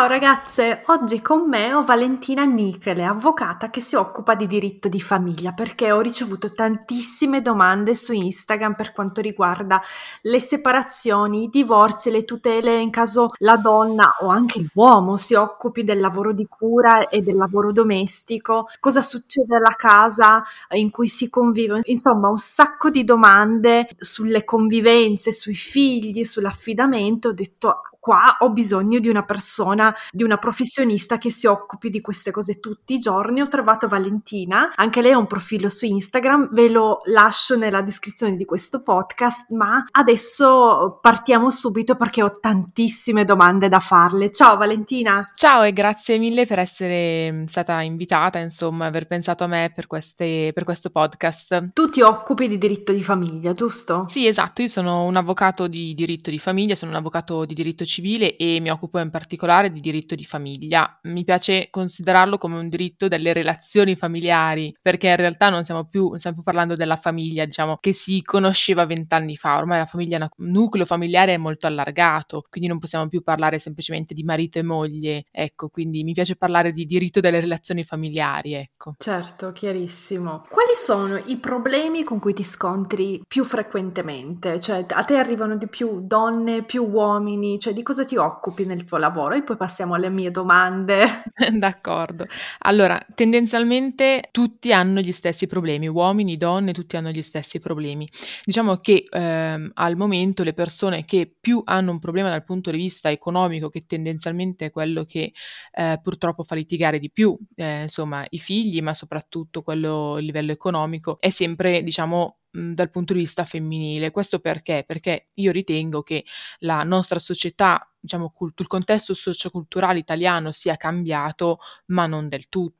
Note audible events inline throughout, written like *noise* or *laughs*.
Ciao ragazze, oggi con me ho Valentina Nichele, avvocata che si occupa di diritto di famiglia perché ho ricevuto tantissime domande su Instagram per quanto riguarda le separazioni, i divorzi, le tutele in caso la donna o anche l'uomo si occupi del lavoro di cura e del lavoro domestico, cosa succede alla casa in cui si convive, insomma un sacco di domande sulle convivenze, sui figli, sull'affidamento, ho detto qua ho bisogno di una persona, di una professionista che si occupi di queste cose tutti i giorni. Ho trovato Valentina, anche lei ha un profilo su Instagram, ve lo lascio nella descrizione di questo podcast, ma adesso partiamo subito perché ho tantissime domande da farle. Ciao Valentina! Ciao e grazie mille per essere mm, stata invitata, insomma, aver pensato a me per, queste, per questo podcast. Tu ti occupi di diritto di famiglia, giusto? Sì, esatto, io sono un avvocato di diritto di famiglia, sono un avvocato di diritto civile e mi occupo in particolare di diritto di famiglia. Mi piace considerarlo come un diritto delle relazioni familiari, perché in realtà non stiamo più, stiamo più parlando della famiglia, diciamo, che si conosceva vent'anni fa. Ormai la famiglia è un nucleo familiare molto allargato, quindi non possiamo più parlare semplicemente di marito e moglie. Ecco, quindi mi piace parlare di diritto delle relazioni familiari, ecco. Certo, chiarissimo. Quali sono i problemi con cui ti scontri più frequentemente? Cioè, a te arrivano di più donne, più uomini? Cioè, di cosa ti occupi nel tuo lavoro? E poi passiamo alle mie domande. *laughs* D'accordo. Allora, tendenzialmente tutti hanno gli stessi problemi, uomini, donne, tutti hanno gli stessi problemi. Diciamo che ehm, al momento le persone che più hanno un problema dal punto di vista economico, che tendenzialmente è quello che eh, purtroppo fa litigare di più, eh, insomma, i figli, ma soprattutto quello a livello economico, è sempre, diciamo, dal punto di vista femminile. Questo perché? Perché io ritengo che la nostra società diciamo, cult- il contesto socioculturale italiano sia cambiato, ma non del tutto,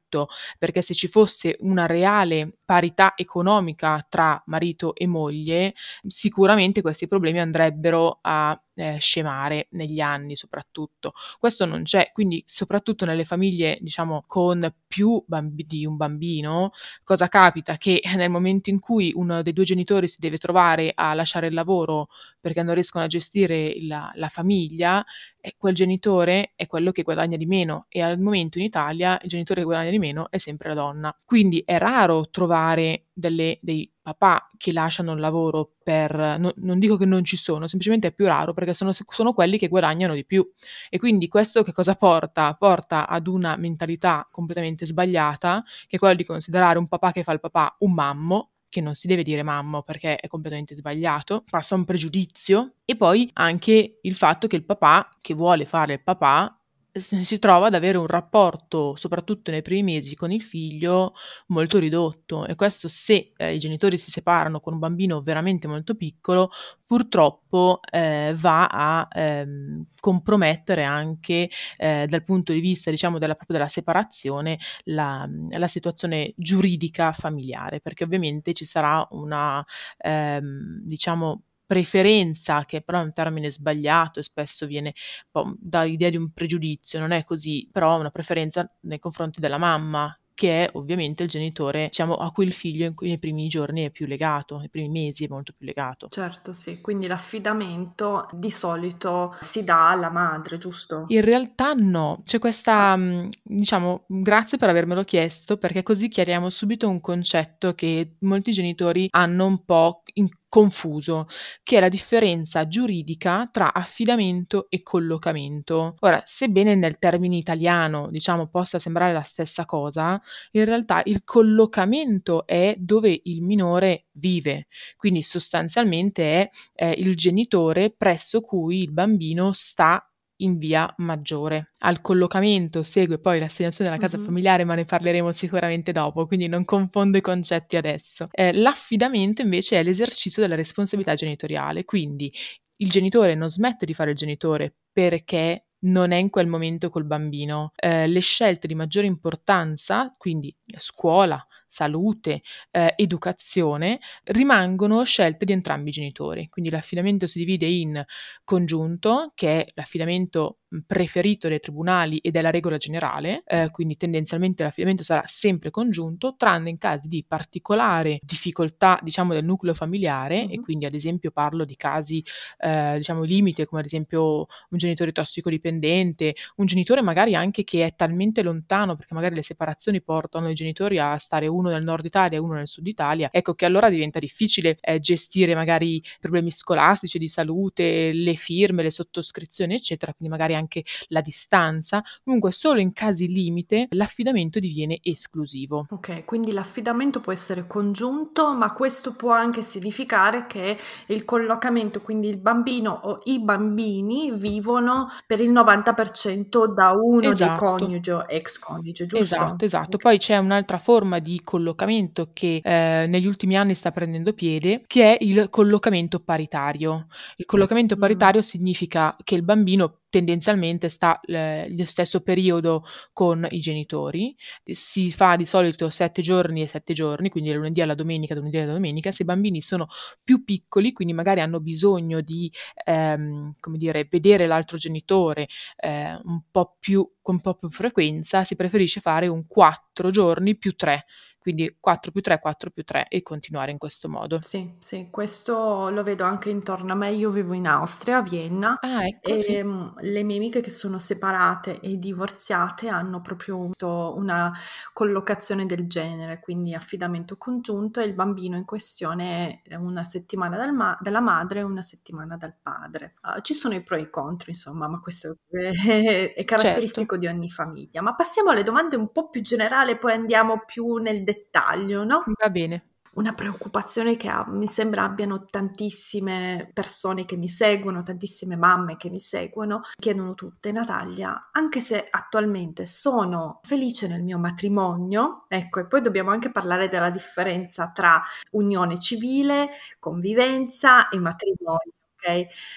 perché se ci fosse una reale parità economica tra marito e moglie, sicuramente questi problemi andrebbero a eh, scemare negli anni soprattutto. Questo non c'è, quindi soprattutto nelle famiglie, diciamo, con più bambi- di un bambino, cosa capita? Che nel momento in cui uno dei due genitori si deve trovare a lasciare il lavoro perché non riescono a gestire la, la famiglia, quel genitore è quello che guadagna di meno e al momento in Italia il genitore che guadagna di meno è sempre la donna. Quindi è raro trovare delle, dei papà che lasciano il lavoro per... No, non dico che non ci sono, semplicemente è più raro perché sono, sono quelli che guadagnano di più. E quindi questo che cosa porta? Porta ad una mentalità completamente sbagliata, che è quella di considerare un papà che fa il papà un mammo, che non si deve dire mamma perché è completamente sbagliato, passa un pregiudizio e poi anche il fatto che il papà che vuole fare il papà si trova ad avere un rapporto, soprattutto nei primi mesi, con il figlio molto ridotto. E questo se eh, i genitori si separano con un bambino veramente molto piccolo, purtroppo eh, va a ehm, compromettere anche eh, dal punto di vista, diciamo, della, della separazione la, la, situazione giuridica familiare, perché ovviamente ci sarà una, ehm, diciamo, preferenza, che però è un termine sbagliato e spesso viene dall'idea di un pregiudizio, non è così, però una preferenza nei confronti della mamma, che è ovviamente il genitore diciamo, a cui il figlio in, nei primi giorni è più legato, nei primi mesi è molto più legato. Certo, sì, quindi l'affidamento di solito si dà alla madre, giusto? In realtà no, c'è questa, mm, diciamo, grazie per avermelo chiesto, perché così chiariamo subito un concetto che molti genitori hanno un po' in confuso, che è la differenza giuridica tra affidamento e collocamento. Ora, sebbene nel termine italiano, diciamo, possa sembrare la stessa cosa, in realtà il collocamento è dove il minore vive, quindi sostanzialmente è eh, il genitore presso cui il bambino sta in via Maggiore. Al collocamento segue poi l'assegnazione della casa mm-hmm. familiare, ma ne parleremo sicuramente dopo, quindi non confondo i concetti adesso. Eh, l'affidamento invece è l'esercizio della responsabilità genitoriale, quindi il genitore non smette di fare il genitore perché non è in quel momento col bambino. Eh, le scelte di maggiore importanza, quindi scuola, salute, eh, educazione, rimangono scelte di entrambi i genitori. Quindi l'affidamento si divide in congiunto, che è l'affidamento preferito dai tribunali e della regola generale, eh, quindi tendenzialmente l'affidamento sarà sempre congiunto, tranne in casi di particolare difficoltà, diciamo, del nucleo familiare, mm-hmm. e quindi ad esempio parlo di casi, eh, diciamo, limite, come ad esempio un genitore tossicodipendente, un genitore magari anche che è talmente lontano, perché magari le separazioni portano i genitori a stare uno nel nord Italia e uno nel sud Italia, ecco che allora diventa difficile eh, gestire magari problemi scolastici, di salute, le firme, le sottoscrizioni, eccetera, quindi magari anche la distanza, comunque solo in casi limite l'affidamento diviene esclusivo. Ok, quindi l'affidamento può essere congiunto, ma questo può anche significare che il collocamento, quindi il bambino o i bambini vivono per il 90% da uno esatto. dei coniugi o ex coniuge, giusto? Esatto, esatto. Okay. Poi c'è un'altra forma di collocamento che eh, negli ultimi anni sta prendendo piede, che è il collocamento paritario. Il collocamento mm. paritario significa che il bambino tendenzialmente sta eh, lo stesso periodo con i genitori, si fa di solito sette giorni e sette giorni, quindi da lunedì alla domenica, lunedì alla domenica, se i bambini sono più piccoli, quindi magari hanno bisogno di, ehm, come dire, vedere l'altro genitore eh, un po' più, con un po' più frequenza, si preferisce fare un quattro giorni più tre quindi 4 più 3, 4 più 3 e continuare in questo modo. Sì, sì, questo lo vedo anche intorno a me, io vivo in Austria, a Vienna, ah, ecco, e sì. Le mie amiche che sono separate e divorziate hanno proprio una collocazione del genere, quindi affidamento congiunto e il bambino in questione è una settimana dal ma- dalla madre e una settimana dal padre. Uh, ci sono i pro e i contro, insomma, ma questo è, *laughs* è caratteristico certo. di ogni famiglia. Ma passiamo alle domande un po' più generali, poi andiamo più nel dettaglio, no? Va bene. Una preoccupazione che ha, mi sembra abbiano tantissime persone che mi seguono, tantissime mamme che mi seguono, chiedono tutte, Natalia, anche se attualmente sono felice nel mio matrimonio, ecco, e poi dobbiamo anche parlare della differenza tra unione civile, convivenza e matrimonio, ok?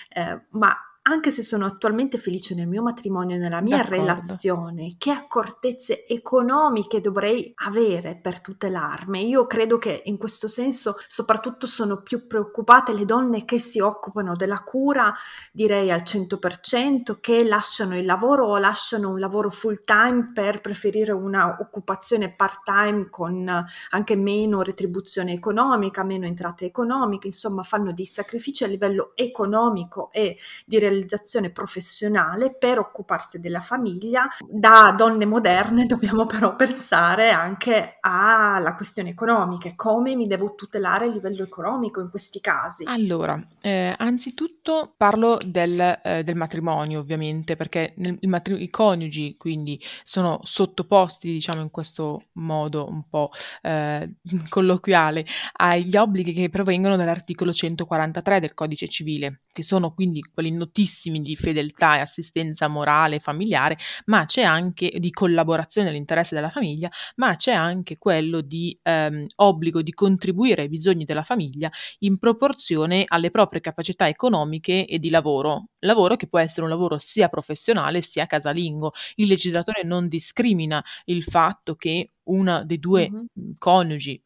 Eh, ma anche se sono attualmente felice nel mio matrimonio, nella mia D'accordo. relazione, che accortezze economiche dovrei avere per tutelarmi? Io credo che in questo senso soprattutto sono più preoccupate le donne che si occupano della cura, direi al 100%, che lasciano il lavoro o lasciano un lavoro full time per preferire una occupazione part time con anche meno retribuzione economica, meno entrate economiche, insomma fanno dei sacrifici a livello economico e di realizzazione professionale per occuparsi della famiglia. Da donne moderne *laughs* dobbiamo però pensare anche alla questione economica, come mi devo tutelare a livello economico in questi casi. Allora, eh, anzitutto parlo del, eh, del, matrimonio ovviamente, perché nel, matri- i coniugi quindi sono sottoposti, diciamo in questo modo un po' eh, *laughs* colloquiale, agli obblighi che provengono dall'articolo 143 del codice civile, che sono quindi quelli notissimi altissimi di fedeltà e assistenza morale e familiare, ma c'è anche di collaborazione all'interesse della famiglia, ma c'è anche quello di ehm, obbligo di contribuire ai bisogni della famiglia in proporzione alle proprie capacità economiche e di lavoro. Lavoro che può essere un lavoro sia professionale sia casalingo. Il legislatore non discrimina il fatto che una dei due mm-hmm. coniugi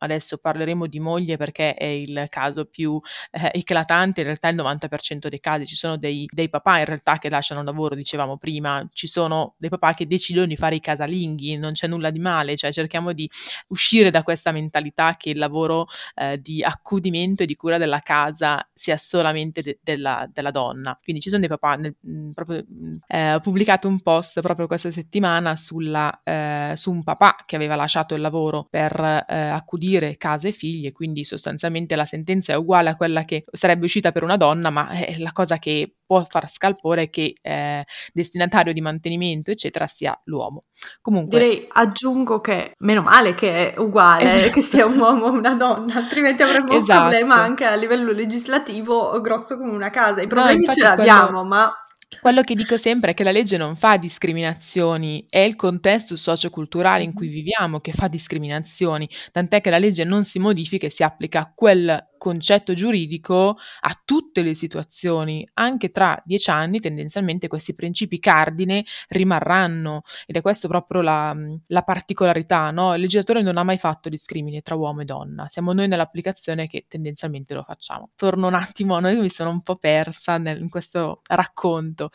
adesso parleremo di moglie perché è il caso più eh, eclatante, in realtà il 90% dei casi ci sono dei, dei, papà in realtà che lasciano il lavoro, dicevamo prima, ci sono dei papà che decidono di fare i casalinghi, non c'è nulla di male, cioè cerchiamo di uscire da questa mentalità che il lavoro eh, di accudimento e di cura della casa sia solamente de- della, della, donna. Quindi ci sono dei papà, nel, mm, proprio, mm, eh, ho pubblicato un post proprio questa settimana sulla, eh, su un papà che aveva lasciato il lavoro per eh, accudire distribuire casa e figli e quindi sostanzialmente la sentenza è uguale a quella che sarebbe uscita per una donna, ma eh, la cosa che può far scalpore è che eh, destinatario di mantenimento, eccetera, sia l'uomo. Comunque, Direi, aggiungo che meno male che è uguale, esatto. che sia un uomo o una donna, altrimenti avremmo esatto. un problema anche a livello legislativo grosso come una casa. I problemi no, ce l'abbiamo, quello... ma Quello che dico sempre è che la legge non fa discriminazioni, è il contesto socioculturale in cui viviamo che fa discriminazioni, tant'è che la legge non si modifica e si applica a quel concetto giuridico a tutte le situazioni. Anche tra dieci anni tendenzialmente questi principi cardine rimarranno ed è questa proprio la, la particolarità. No? Il legislatore non ha mai fatto discrimine tra uomo e donna, siamo noi nell'applicazione che tendenzialmente lo facciamo. Torno un attimo, a noi mi sono un po' persa nel, in questo racconto momento.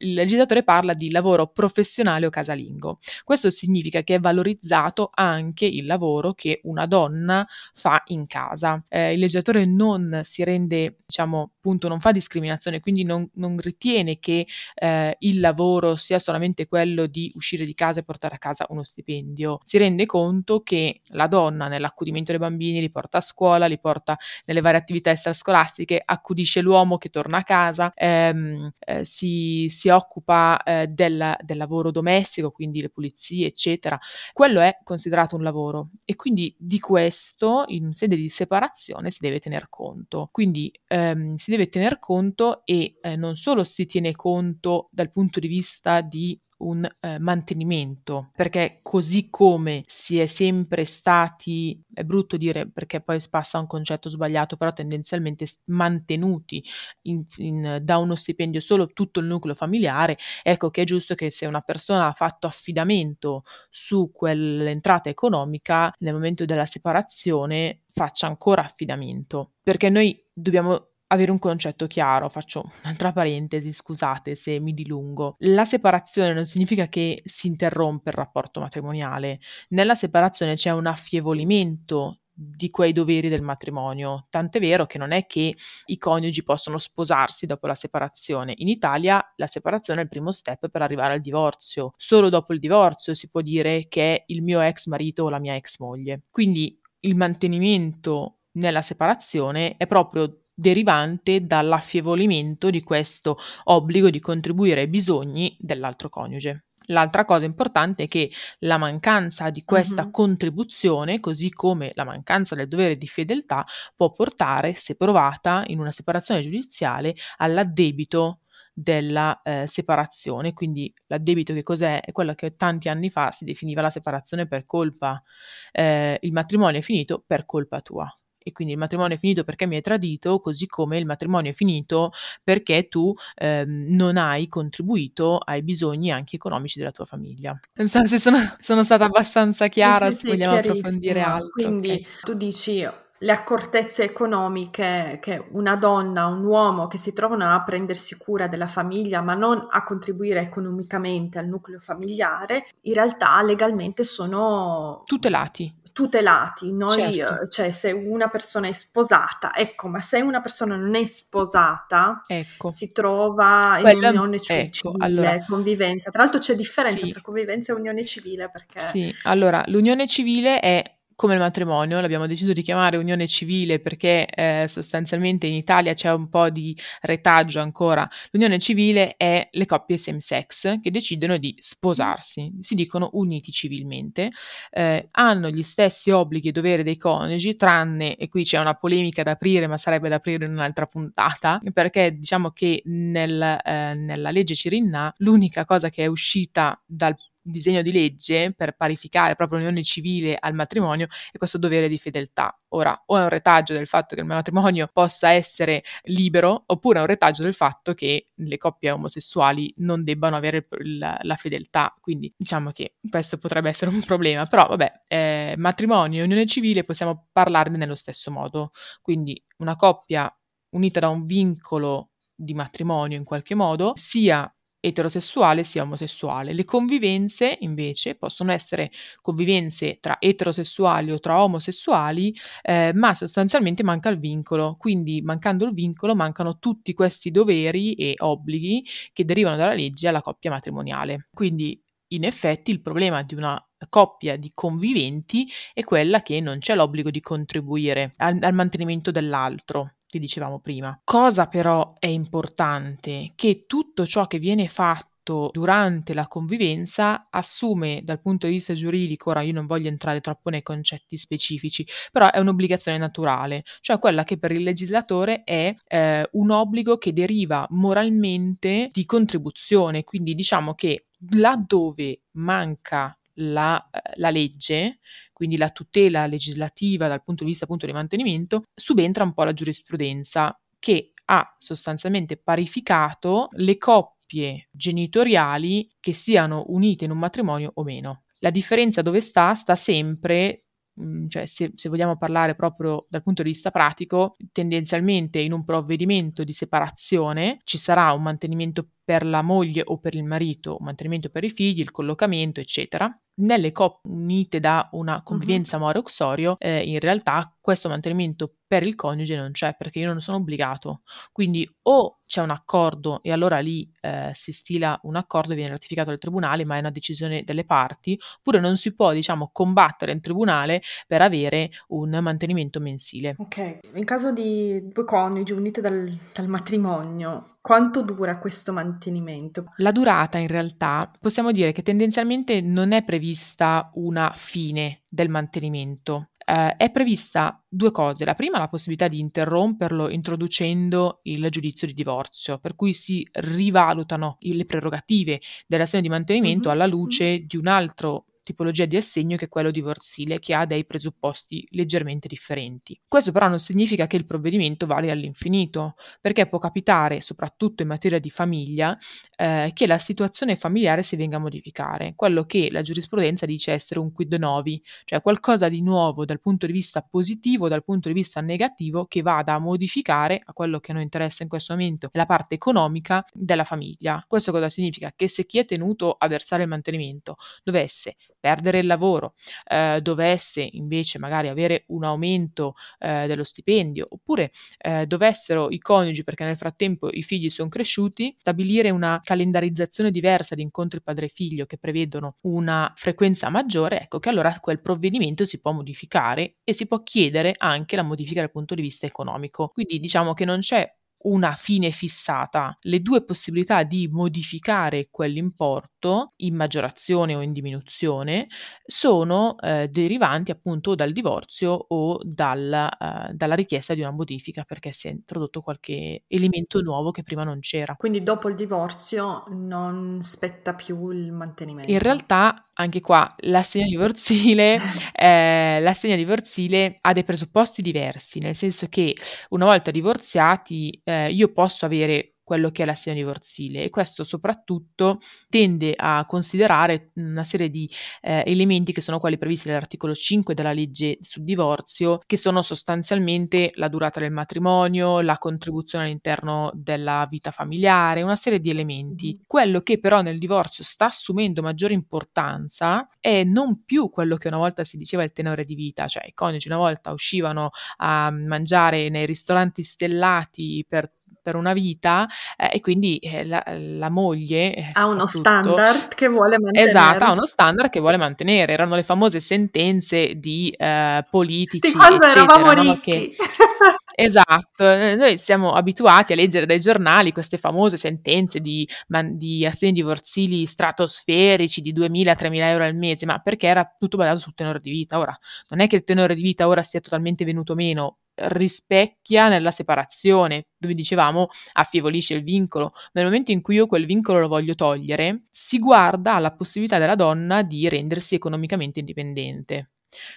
Il legislatore parla di lavoro professionale o casalingo. Questo significa che è valorizzato anche il lavoro che una donna fa in casa. Eh, il legislatore non si rende, diciamo, appunto, non fa discriminazione, quindi non, non ritiene che eh, il lavoro sia solamente quello di uscire di casa e portare a casa uno stipendio. Si rende conto che la donna nell'accudimento dei bambini li porta a scuola, li porta nelle varie attività extrascolastiche, accudisce l'uomo che torna a casa, ehm, eh, si, si occupa eh, del, del, lavoro domestico, quindi le pulizie, eccetera, quello è considerato un lavoro e quindi di questo in sede di separazione si deve tener conto. Quindi ehm, si deve tener conto e eh, non solo si tiene conto dal punto di vista di un eh, mantenimento, perché così come si è sempre stati, è brutto dire perché poi passa un concetto sbagliato, però tendenzialmente mantenuti in, in, da uno stipendio solo tutto il nucleo familiare, ecco che è giusto che se una persona ha fatto affidamento su quell'entrata economica, nel momento della separazione faccia ancora affidamento, perché noi dobbiamo avere un concetto chiaro, faccio un'altra parentesi, scusate se mi dilungo. La separazione non significa che si interrompe il rapporto matrimoniale. Nella separazione c'è un affievolimento di quei doveri del matrimonio, tant'è vero che non è che i coniugi possono sposarsi dopo la separazione. In Italia la separazione è il primo step per arrivare al divorzio. Solo dopo il divorzio si può dire che è il mio ex marito o la mia ex moglie. Quindi il mantenimento nella separazione è proprio derivante dall'affievolimento di questo obbligo di contribuire ai bisogni dell'altro coniuge. L'altra cosa importante è che la mancanza di questa uh-huh. contribuzione, così come la mancanza del dovere di fedeltà, può portare, se provata in una separazione giudiziale, all'addebito della eh, separazione. Quindi l'addebito che cos'è? È quello che tanti anni fa si definiva la separazione per colpa. Eh, il matrimonio è finito per colpa tua e quindi il matrimonio è finito perché mi hai tradito, così come il matrimonio è finito perché tu ehm, non hai contribuito ai bisogni anche economici della tua famiglia. Non so se sono, sono stata abbastanza chiara, sì, sì, se vogliamo approfondire altro. Quindi okay. tu dici le accortezze economiche che una donna, un uomo che si trovano a prendersi cura della famiglia ma non a contribuire economicamente al nucleo familiare, in realtà legalmente sono tutelati tutelati. Noi, certo. cioè, se una persona è sposata, ecco, ma se una persona non è sposata, ecco. si trova in Quella, unione ecco, civile, allora, convivenza. Tra l'altro c'è differenza sì. tra convivenza e unione civile perché... Sì, allora, l'unione civile è come il matrimonio, l'abbiamo deciso di chiamare unione civile perché eh, sostanzialmente in Italia c'è un po' di retaggio ancora. L'unione civile è le coppie same sex che decidono di sposarsi, si dicono uniti civilmente, eh, hanno gli stessi obblighi e doveri dei coniugi, tranne, e qui c'è una polemica da aprire, ma sarebbe da aprire in un'altra puntata, perché diciamo che nel, eh, nella legge Cirinna l'unica cosa che è uscita dal disegno di legge per parificare proprio l'unione civile al matrimonio è questo dovere di fedeltà. Ora, o è un retaggio del fatto che il matrimonio possa essere libero, oppure è un retaggio del fatto che le coppie omosessuali non debbano avere la, la fedeltà. Quindi diciamo che questo potrebbe essere un problema, però vabbè, eh, matrimonio e unione civile possiamo parlarne nello stesso modo. Quindi una coppia unita da un vincolo di matrimonio in qualche modo, sia eterosessuale sia omosessuale. Le convivenze invece possono essere convivenze tra eterosessuali o tra omosessuali, eh, ma sostanzialmente manca il vincolo, quindi mancando il vincolo mancano tutti questi doveri e obblighi che derivano dalla legge alla coppia matrimoniale. Quindi in effetti il problema di una coppia di conviventi è quella che non c'è l'obbligo di contribuire al, al mantenimento dell'altro che dicevamo prima. Cosa però è importante? Che tutto ciò che viene fatto durante la convivenza assume dal punto di vista giuridico, ora io non voglio entrare troppo nei concetti specifici, però è un'obbligazione naturale, cioè quella che per il legislatore è eh, un obbligo che deriva moralmente di contribuzione, quindi diciamo che laddove manca la, la legge, quindi la tutela legislativa dal punto di vista appunto di mantenimento, subentra un po' la giurisprudenza che ha sostanzialmente parificato le coppie genitoriali che siano unite in un matrimonio o meno. La differenza dove sta? Sta sempre Mhmm, cioè se, se, vogliamo parlare proprio dal punto di vista pratico, tendenzialmente in un provvedimento di separazione ci sarà un mantenimento per la moglie o per il marito, un mantenimento per i figli, il collocamento, eccetera. Nelle coppie unite da una convivenza uh-huh. amore uxorio, eh, in realtà questo mantenimento per il coniuge non c'è perché io non sono obbligato. Quindi o c'è un accordo e allora lì eh, si stila un accordo e viene ratificato dal tribunale, ma è una decisione delle parti, oppure non si può, diciamo, combattere in tribunale per avere un mantenimento mensile. Ok, in caso di due coniugi unite dal, dal matrimonio, quanto dura questo mantenimento? La durata in realtà possiamo dire che tendenzialmente non è prevista una fine del mantenimento eh, è prevista due cose. La prima, la possibilità di interromperlo introducendo il giudizio di divorzio, per cui si rivalutano le prerogative dell'azione di mantenimento alla luce di un altro tipologia di assegno che quello divorzile, che ha dei presupposti leggermente differenti. Questo però non significa che il provvedimento vale all'infinito, perché può capitare, soprattutto in materia di famiglia, eh, che la situazione familiare si venga a modificare, quello che la giurisprudenza dice essere un quid novi, cioè qualcosa di nuovo dal punto di vista positivo, dal punto di vista negativo, che vada a modificare a quello che a noi interessa in questo momento, la parte economica della famiglia. Questo cosa significa? Che se chi è tenuto a versare il mantenimento dovesse perdere il lavoro, eh, dovesse invece magari avere un aumento eh, dello stipendio, oppure eh, dovessero i coniugi, perché nel frattempo i figli sono cresciuti, stabilire una calendarizzazione diversa di incontri padre e figlio che prevedono una frequenza maggiore, ecco che allora quel provvedimento si può modificare e si può chiedere anche la modifica dal punto di vista economico. Quindi diciamo che non c'è una fine fissata, le due possibilità di modificare quell'importo in maggiorazione o in diminuzione sono eh, derivanti appunto dal divorzio o dalla, eh, dalla richiesta di una modifica perché si è introdotto qualche elemento nuovo che prima non c'era. Quindi dopo il divorzio non spetta più il mantenimento. In realtà anche qua l'assegno divorzile, *laughs* eh, l'assegno divorzile ha dei presupposti diversi, nel senso che una volta divorziati eh, io posso avere quello che è l'assegno divorzile e questo soprattutto tende a considerare una serie di eh, elementi che sono quelli previsti dall'articolo 5 della legge sul divorzio che sono sostanzialmente la durata del matrimonio, la contribuzione all'interno della vita familiare, una serie di elementi. Mm-hmm. Quello che però nel divorzio sta assumendo maggiore importanza è non più quello che una volta si diceva il tenore di vita, cioè i coniugi una volta uscivano a mangiare nei ristoranti stellati per per una vita eh, e quindi eh, la, la, moglie eh, ha uno standard che vuole mantenere. Esatto, ha uno standard che vuole mantenere. Erano le famose sentenze di eh, politici. Di quando eccetera, eravamo no? ricchi. Che, *laughs* Esatto, eh, noi siamo abituati a leggere dai giornali queste famose sentenze di, di assegni divorzili stratosferici di 2.000-3.000 euro al mese, ma perché era tutto basato sul tenore di vita. Ora, non è che il tenore di vita ora sia totalmente venuto meno, rispecchia nella separazione, dove dicevamo affievolisce il vincolo, ma nel momento in cui io quel vincolo lo voglio togliere, si guarda alla possibilità della donna di rendersi economicamente indipendente.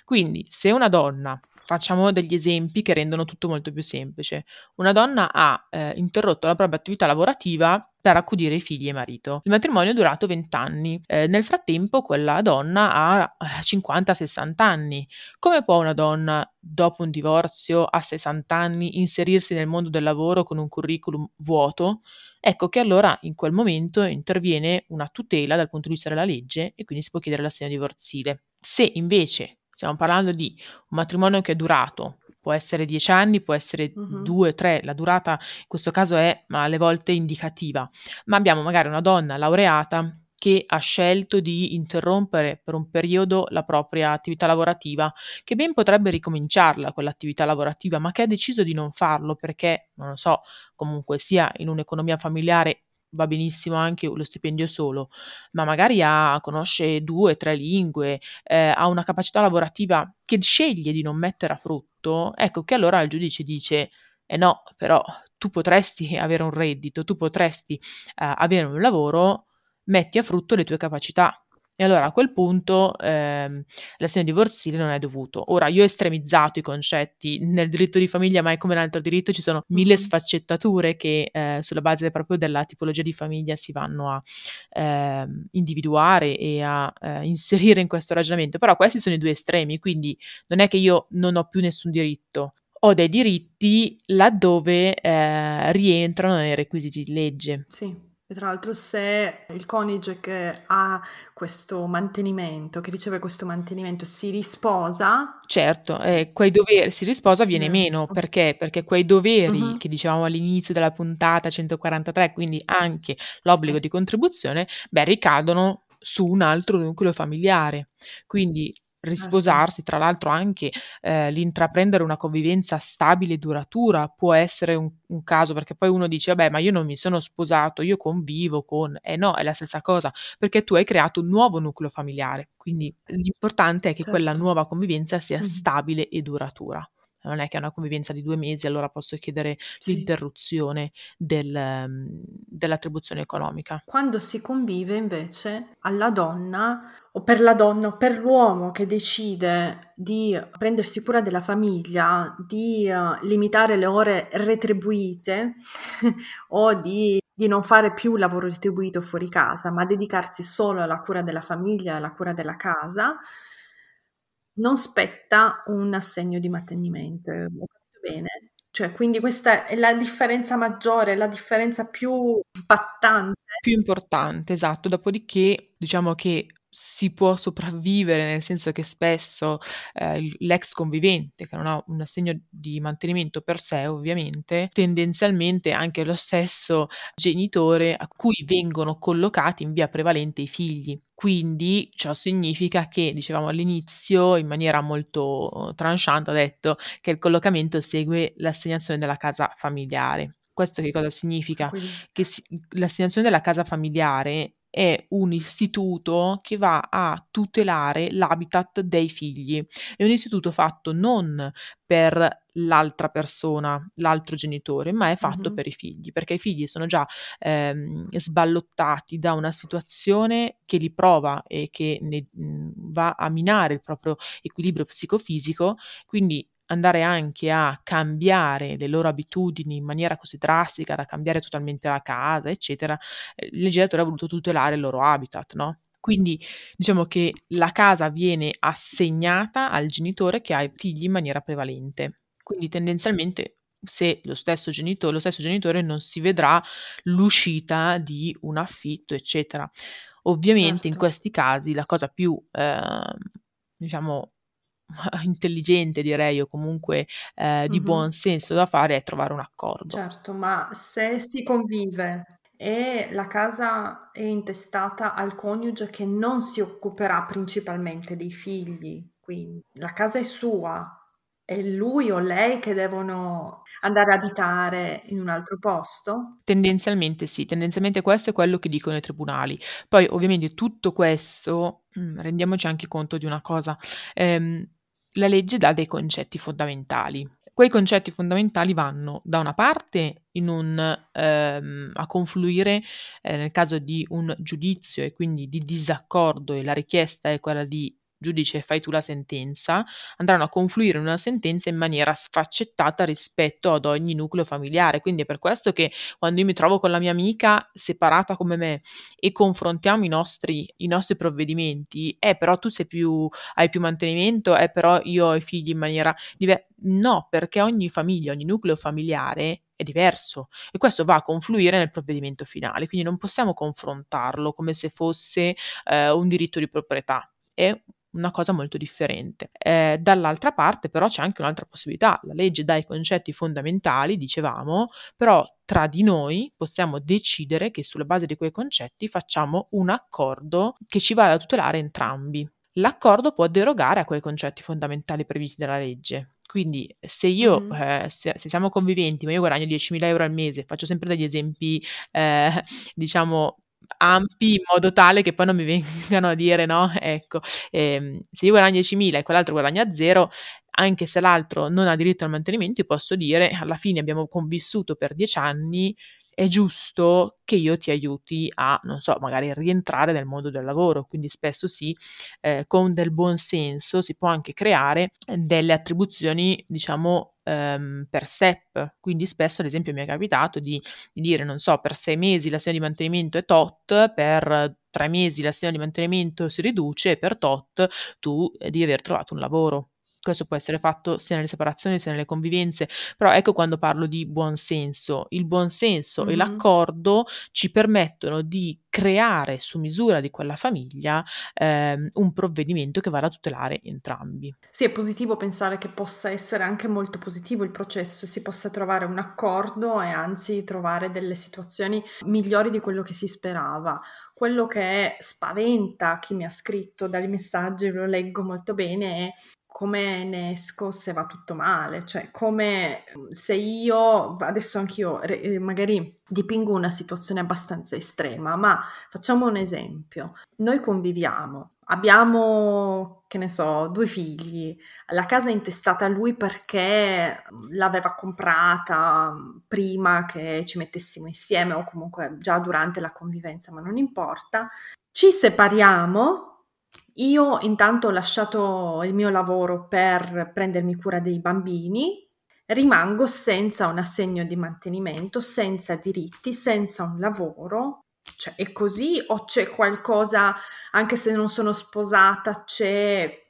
Quindi, se una donna Facciamo degli esempi che rendono tutto molto più semplice. Una donna ha eh, interrotto la propria attività lavorativa per accudire i figli e marito. Il matrimonio è durato 20 anni. Eh, nel frattempo quella donna ha 50-60 eh, anni. Come può una donna, dopo un divorzio, a 60 anni, inserirsi nel mondo del lavoro con un curriculum vuoto? Ecco che allora in quel momento interviene una tutela dal punto di vista della legge e quindi si può chiedere l'assegno divorzile. Se invece Stiamo parlando di un matrimonio che è durato, può essere dieci anni, può essere uh-huh. due, tre, la durata in questo caso è alle volte indicativa, ma abbiamo magari una donna laureata che ha scelto di interrompere per un periodo la propria attività lavorativa, che ben potrebbe ricominciarla quell'attività lavorativa, ma che ha deciso di non farlo perché, non lo so, comunque sia in un'economia familiare va benissimo anche lo stipendio solo, ma magari ha conosce 2, 3 lingue, ehm, ha una capacità lavorativa che sceglie di non mettere a frutto, ecco che allora il giudice dice: "Eh no, però tu potresti *laughs* avere un reddito, tu potresti, uhm, avere un lavoro, metti a frutto le tue capacità". E allora a quel punto, ehm, l'assegno divorzile non è dovuto. Ora io ho estremizzato i concetti, nel diritto di famiglia, ma è come nell'altro diritto, ci sono 1000 Mh-mh. sfaccettature che, ehm, sulla base proprio della tipologia di famiglia si vanno a, ehm, individuare e a, ehm, inserire in questo ragionamento. Però questi sono i 2 estremi, quindi non è che io non ho più nessun diritto. Ho dei diritti laddove, ehm, rientrano nei requisiti di legge. Sì. E tra l'altro se il coniuge che ha questo mantenimento, che riceve questo mantenimento, si risposa Certo, e quei doveri si risposa viene meno, Esatto. perché? Perché quei doveri Mh-mh. che dicevamo all'inizio della puntata 143, quindi anche l'obbligo Sì. di contribuzione, beh, ricadono su un altro nucleo familiare. Quindi. Risposarsi, tra l'altro anche, ehm, l'intraprendere una convivenza stabile e duratura può essere un un caso, perché poi uno dice: "Vabbè, ma io non mi sono sposato, io convivo con" eh no, è la stessa cosa, perché tu hai creato un nuovo nucleo familiare. Quindi l'importante è che quella Certo. nuova convivenza sia Mh-mh. stabile e duratura. Non è che è una convivenza di 2 mesi, allora posso chiedere Sì. l'interruzione del mhmm, dell'attribuzione economica. Quando si convive invece alla donna o per la donna o per l'uomo che decide di prendersi cura della famiglia, di, uhm, limitare le ore retribuite *laughs* o di di non fare più lavoro retribuito fuori casa, ma dedicarsi solo alla cura della famiglia, alla cura della casa non spetta un assegno di mantenimento, ho capito bene? Cioè, quindi questa è la differenza maggiore, la differenza più impattante. Più importante, esatto. Dopodiché, diciamo che si può sopravvivere, nel senso che spesso, il l'ex convivente che non ha un assegno di mantenimento per sé ovviamente, tendenzialmente anche lo stesso genitore a cui vengono collocati in via prevalente i figli. Quindi ciò significa che, dicevamo all'inizio, in maniera molto tranchant ho detto che il collocamento segue l'assegnazione della casa familiare. Questo che cosa significa? Quindi Che si l'assegnazione della casa familiare è un istituto che va a tutelare l'habitat dei figli. È un istituto fatto non per l'altra persona, l'altro genitore, ma è fatto Mh-mh. per i figli, perché i figli sono già, ehm, sballottati da una situazione che li prova e che ne mhmm, va a minare il proprio equilibrio psicofisico, quindi andare anche a cambiare le loro abitudini in maniera così drastica da cambiare totalmente la casa, eccetera, ehm, il legislatore ha voluto tutelare il loro habitat, no, quindi diciamo che la casa viene assegnata al genitore che ha i figli in maniera prevalente. Quindi tendenzialmente se lo stesso genito lo stesso genitore non si vedrà l'uscita di un affitto, eccetera. Ovviamente in Certo. questi casi la cosa più, ehm, diciamo *laughs* intelligente direi o comunque, ehm, di buon Mh-mh. senso da fare è trovare un accordo. Certo, ma se si convive e la casa è intestata al coniuge che non si occuperà principalmente dei figli, quin la casa è sua, è lui o lei che devono andare a abitare in un altro posto? Tendenzialmente sì, tendenzialmente questo è quello che dicono i tribunali. Poi ovviamente tutto questo, rendiamoci anche conto di una cosa, ehm, la legge dà dei concetti fondamentali. Quei concetti fondamentali vanno da una parte un ehm, a confluire, ehm, nel caso di un giudizio e quindi di disaccordo e la richiesta è quella di: "Giudice fai tu la sentenza", andranno a confluire in una sentenza in maniera sfaccettata rispetto ad ogni nucleo familiare. Quindi è per questo che quando io mi trovo con la mia amica separata come me e confrontiamo i nostri i nostri provvedimenti: "Eh, però tu più hai più mantenimento, eh, però io ho i figli in maniera dive" no, perché ogni famiglia, ogni nucleo familiare è diverso e questo va a confluire nel provvedimento finale, quindi non possiamo confrontarlo come se fosse, ehm, un diritto di proprietà. È una cosa molto differente. Ehm, dall'altra parte però c'è anche un'altra possibilità: la legge dà i concetti fondamentali, dicevamo, però tra di noi possiamo decidere che sulla base di quei concetti facciamo un accordo che ci vada a tutelare entrambi. L'accordo può derogare a quei concetti fondamentali previsti dalla legge. Quindi se io, mm-hmm. eh, se, se, siamo conviventi, ma io guadagno 10.000 euro al mese, faccio sempre degli esempi, eh, diciamo, ampi in modo tale che poi non mi *laughs* vengano a dire no, ecco, ehm, se io guadagno 10.000 e quell'altro guadagna zero, anche se l'altro non ha diritto al mantenimento, io posso dire alla fine abbiamo convissuto per 10 anni è giusto che io ti aiuti a, non so, magari rientrare nel mondo del lavoro. Quindi spesso sì, eh, con del buon senso si può anche creare delle attribuzioni, diciamo, ehm, per step. Quindi spesso, ad esempio, mi è capitato di, di dire, non so, per sei mesi l'assegno di mantenimento è tot, per tre mesi l'assegno di mantenimento si riduce e per tot tu devi aver trovato un lavoro. Questo può essere fatto sia nelle separazioni sia nelle convivenze, però ecco quando parlo di buon senso. Il buon senso mm-hmm. e l'accordo ci permettono di creare su misura di quella famiglia ehm, un provvedimento che vada a tutelare entrambi. Sì, è positivo pensare che possa essere anche molto positivo il processo e si possa trovare un accordo e anzi trovare delle situazioni migliori di quello che si sperava quello che spaventa chi mi ha scritto dai messaggi, lo leggo molto bene, è come ne esco se va tutto male, cioè come mm, se io, adesso anch'io eh, magari dipingo una situazione abbastanza estrema, ma facciamo un esempio, noi conviviamo, abbiamo, che ne so, due figli, la casa è intestata a lui perché mm, l'aveva comprata mm, prima che ci mettessimo insieme o comunque già durante la convivenza, ma non importa, ci separiamo io intanto ho lasciato il mio lavoro per prendermi cura dei bambini, rimango senza un assegno di mantenimento, senza diritti, senza un lavoro. Cioè, è così o c'è qualcosa, anche se non sono sposata, c'è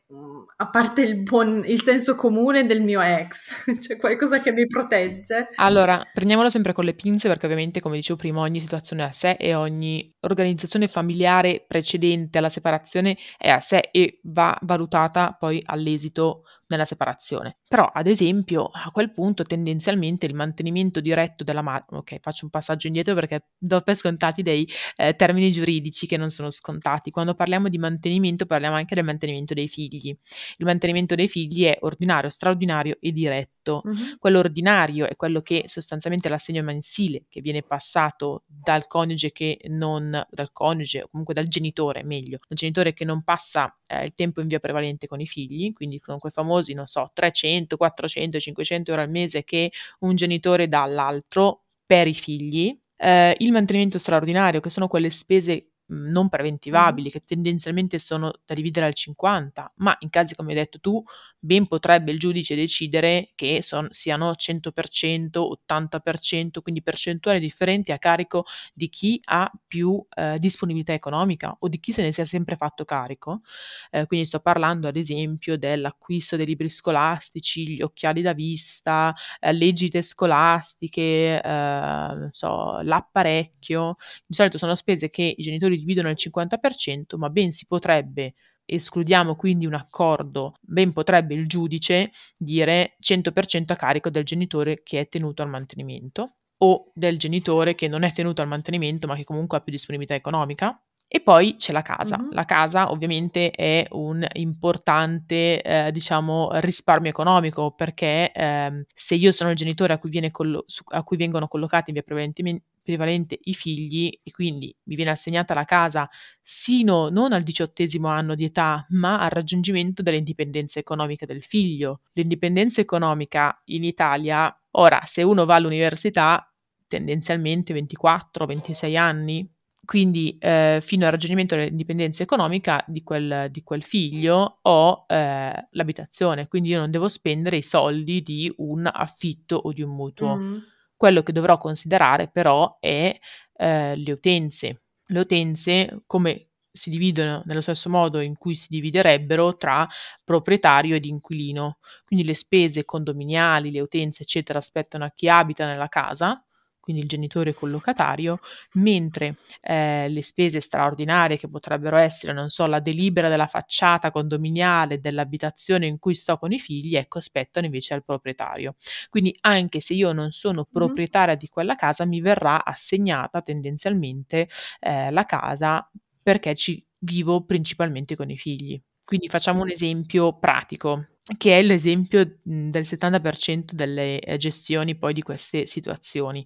a parte il, buon, il senso comune del mio ex, *laughs* c'è qualcosa che mi protegge? Allora, prendiamolo sempre con le pinze perché ovviamente, come dicevo prima, ogni situazione è a sé e ogni organizzazione familiare precedente alla separazione è a sé e va valutata poi all'esito nella separazione. Però, ad esempio, a quel punto tendenzialmente il mantenimento diretto della madre, ok, faccio un passaggio indietro perché do per scontati dei eh, termini giuridici che non sono scontati. Quando parliamo di mantenimento parliamo anche del mantenimento dei figli. Il mantenimento dei figli è ordinario, straordinario e diretto. Uh-huh. Quello ordinario è quello che sostanzialmente l'assegno mensile che viene passato dal coniuge che non, dal coniuge o comunque dal genitore, meglio, dal genitore che non passa eh, il tempo in via prevalente con i figli, quindi con quei famosi, non so, 300, 400, 500 euro al mese che un genitore dà all'altro per i figli. Eh, il mantenimento straordinario, che sono quelle spese non preventivabili, che tendenzialmente sono da dividere al 50, ma in casi come hai detto tu, ben potrebbe il giudice decidere che son, siano 100%, 80%, quindi percentuali differenti a carico di chi ha più eh, disponibilità economica o di chi se ne sia sempre fatto carico. Eh, quindi sto parlando ad esempio dell'acquisto dei libri scolastici, gli occhiali da vista, eh, le gite scolastiche, eh, so, l'apparecchio. Di solito sono spese che i genitori dividono al 50%, ma ben si potrebbe escludiamo quindi un accordo, ben potrebbe il giudice dire 100% a carico del genitore che è tenuto al mantenimento o del genitore che non è tenuto al mantenimento ma che comunque ha più disponibilità economica. E poi c'è la casa. Mm-hmm. La casa ovviamente è un importante, eh, diciamo, risparmio economico perché eh, se io sono il genitore a cui, collo- a cui vengono collocati in via prevalentemente prevalente i figli e quindi mi viene assegnata la casa sino non al diciottesimo anno di età, ma al raggiungimento dell'indipendenza economica del figlio. L'indipendenza economica in Italia, ora se uno va all'università, tendenzialmente 24-26 anni, quindi eh, fino al raggiungimento dell'indipendenza economica di quel, di quel figlio ho eh, l'abitazione, quindi io non devo spendere i soldi di un affitto o di un mutuo. Mm. Quello che dovrò considerare però è eh, le utenze. Le utenze come si dividono nello stesso modo in cui si dividerebbero tra proprietario ed inquilino. Quindi le spese condominiali, le utenze, eccetera, aspettano a chi abita nella casa quindi il genitore collocatario, mentre eh, le spese straordinarie che potrebbero essere, non so, la delibera della facciata condominiale dell'abitazione in cui sto con i figli, ecco, aspettano invece al proprietario. Quindi anche se io non sono proprietaria di quella casa, mi verrà assegnata tendenzialmente eh, la casa perché ci vivo principalmente con i figli. Quindi facciamo un esempio pratico. Che è l'esempio, mhmm, del 70% delle, ehm, gestioni poi di queste situazioni.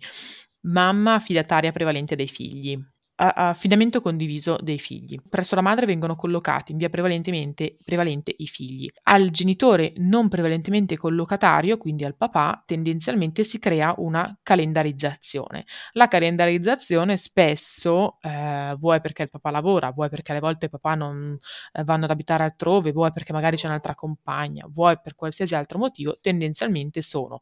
Mamma affidataria prevalente dei figli. Affidamento condiviso dei figli. Presso la madre vengono collocati in via prevalentemente prevalente i figli. Al genitore non prevalentemente collocatario, quindi al papà, tendenzialmente si crea una calendarizzazione. La calendarizzazione spesso, ehm, vuoi perché il papà lavora, vuoi perché alle volte i papà non ehm, vanno ad abitare altrove, vuoi perché magari c'è un'altra compagna, vuoi per qualsiasi altro motivo, tendenzialmente sono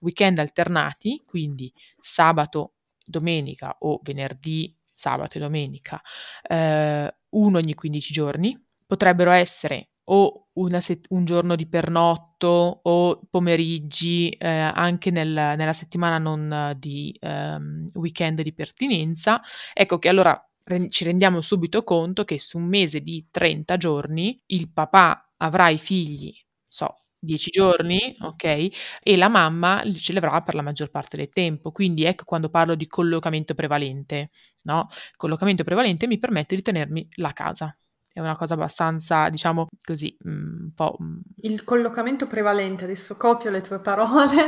weekend alternati, quindi sabato, domenica o venerdì sabato e domenica, ehm, 1 ogni 15 giorni. Potrebbero essere o set un giorno di pernotto o pomeriggi, ehm, anche nel nella settimana non di ehm, weekend di pertinenza. Ecco che allora ren ci rendiamo subito conto che su un mese di 30 giorni il papà avrà i figli, so 10 giorni, okay, e la mamma li ce li avrà per la maggior parte del tempo. Quindi ecco quando parlo di collocamento prevalente, no, collocamento prevalente mi permette di tenermi la casa. È una cosa abbastanza, diciamo così, mhmm, un po', mhmm Il collocamento prevalente, adesso copio le tue parole,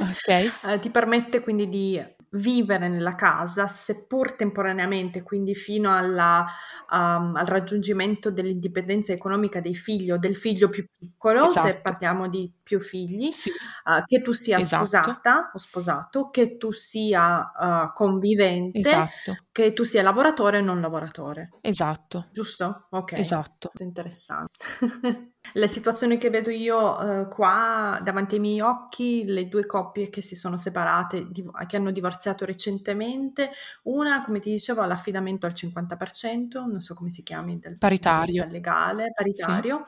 Okay. *laughs* ehm, ti permette quindi di vivere nella casa, seppur temporaneamente, quindi fino alla uhm, al raggiungimento dell'indipendenza economica dei figli o del figlio più piccolo, se Esatto. parliamo di più figli, Sì. uhm, che tu sia Esatto. sposata o sposato, che tu sia, uhm, convivente, Esatto. che tu sia lavoratore o non lavoratore. Esatto. Giusto? Okay. Esatto. Interessan *laughs* Le situazioni che vedo io, uhm, qua davanti ai miei occhi, le 2 coppie che si sono separate, div che hanno divorziato recentemente, una, come ti dicevo, ha l'affidamento al 50%, non so come si chiami di vista Paritario. legale, Sì. paritario.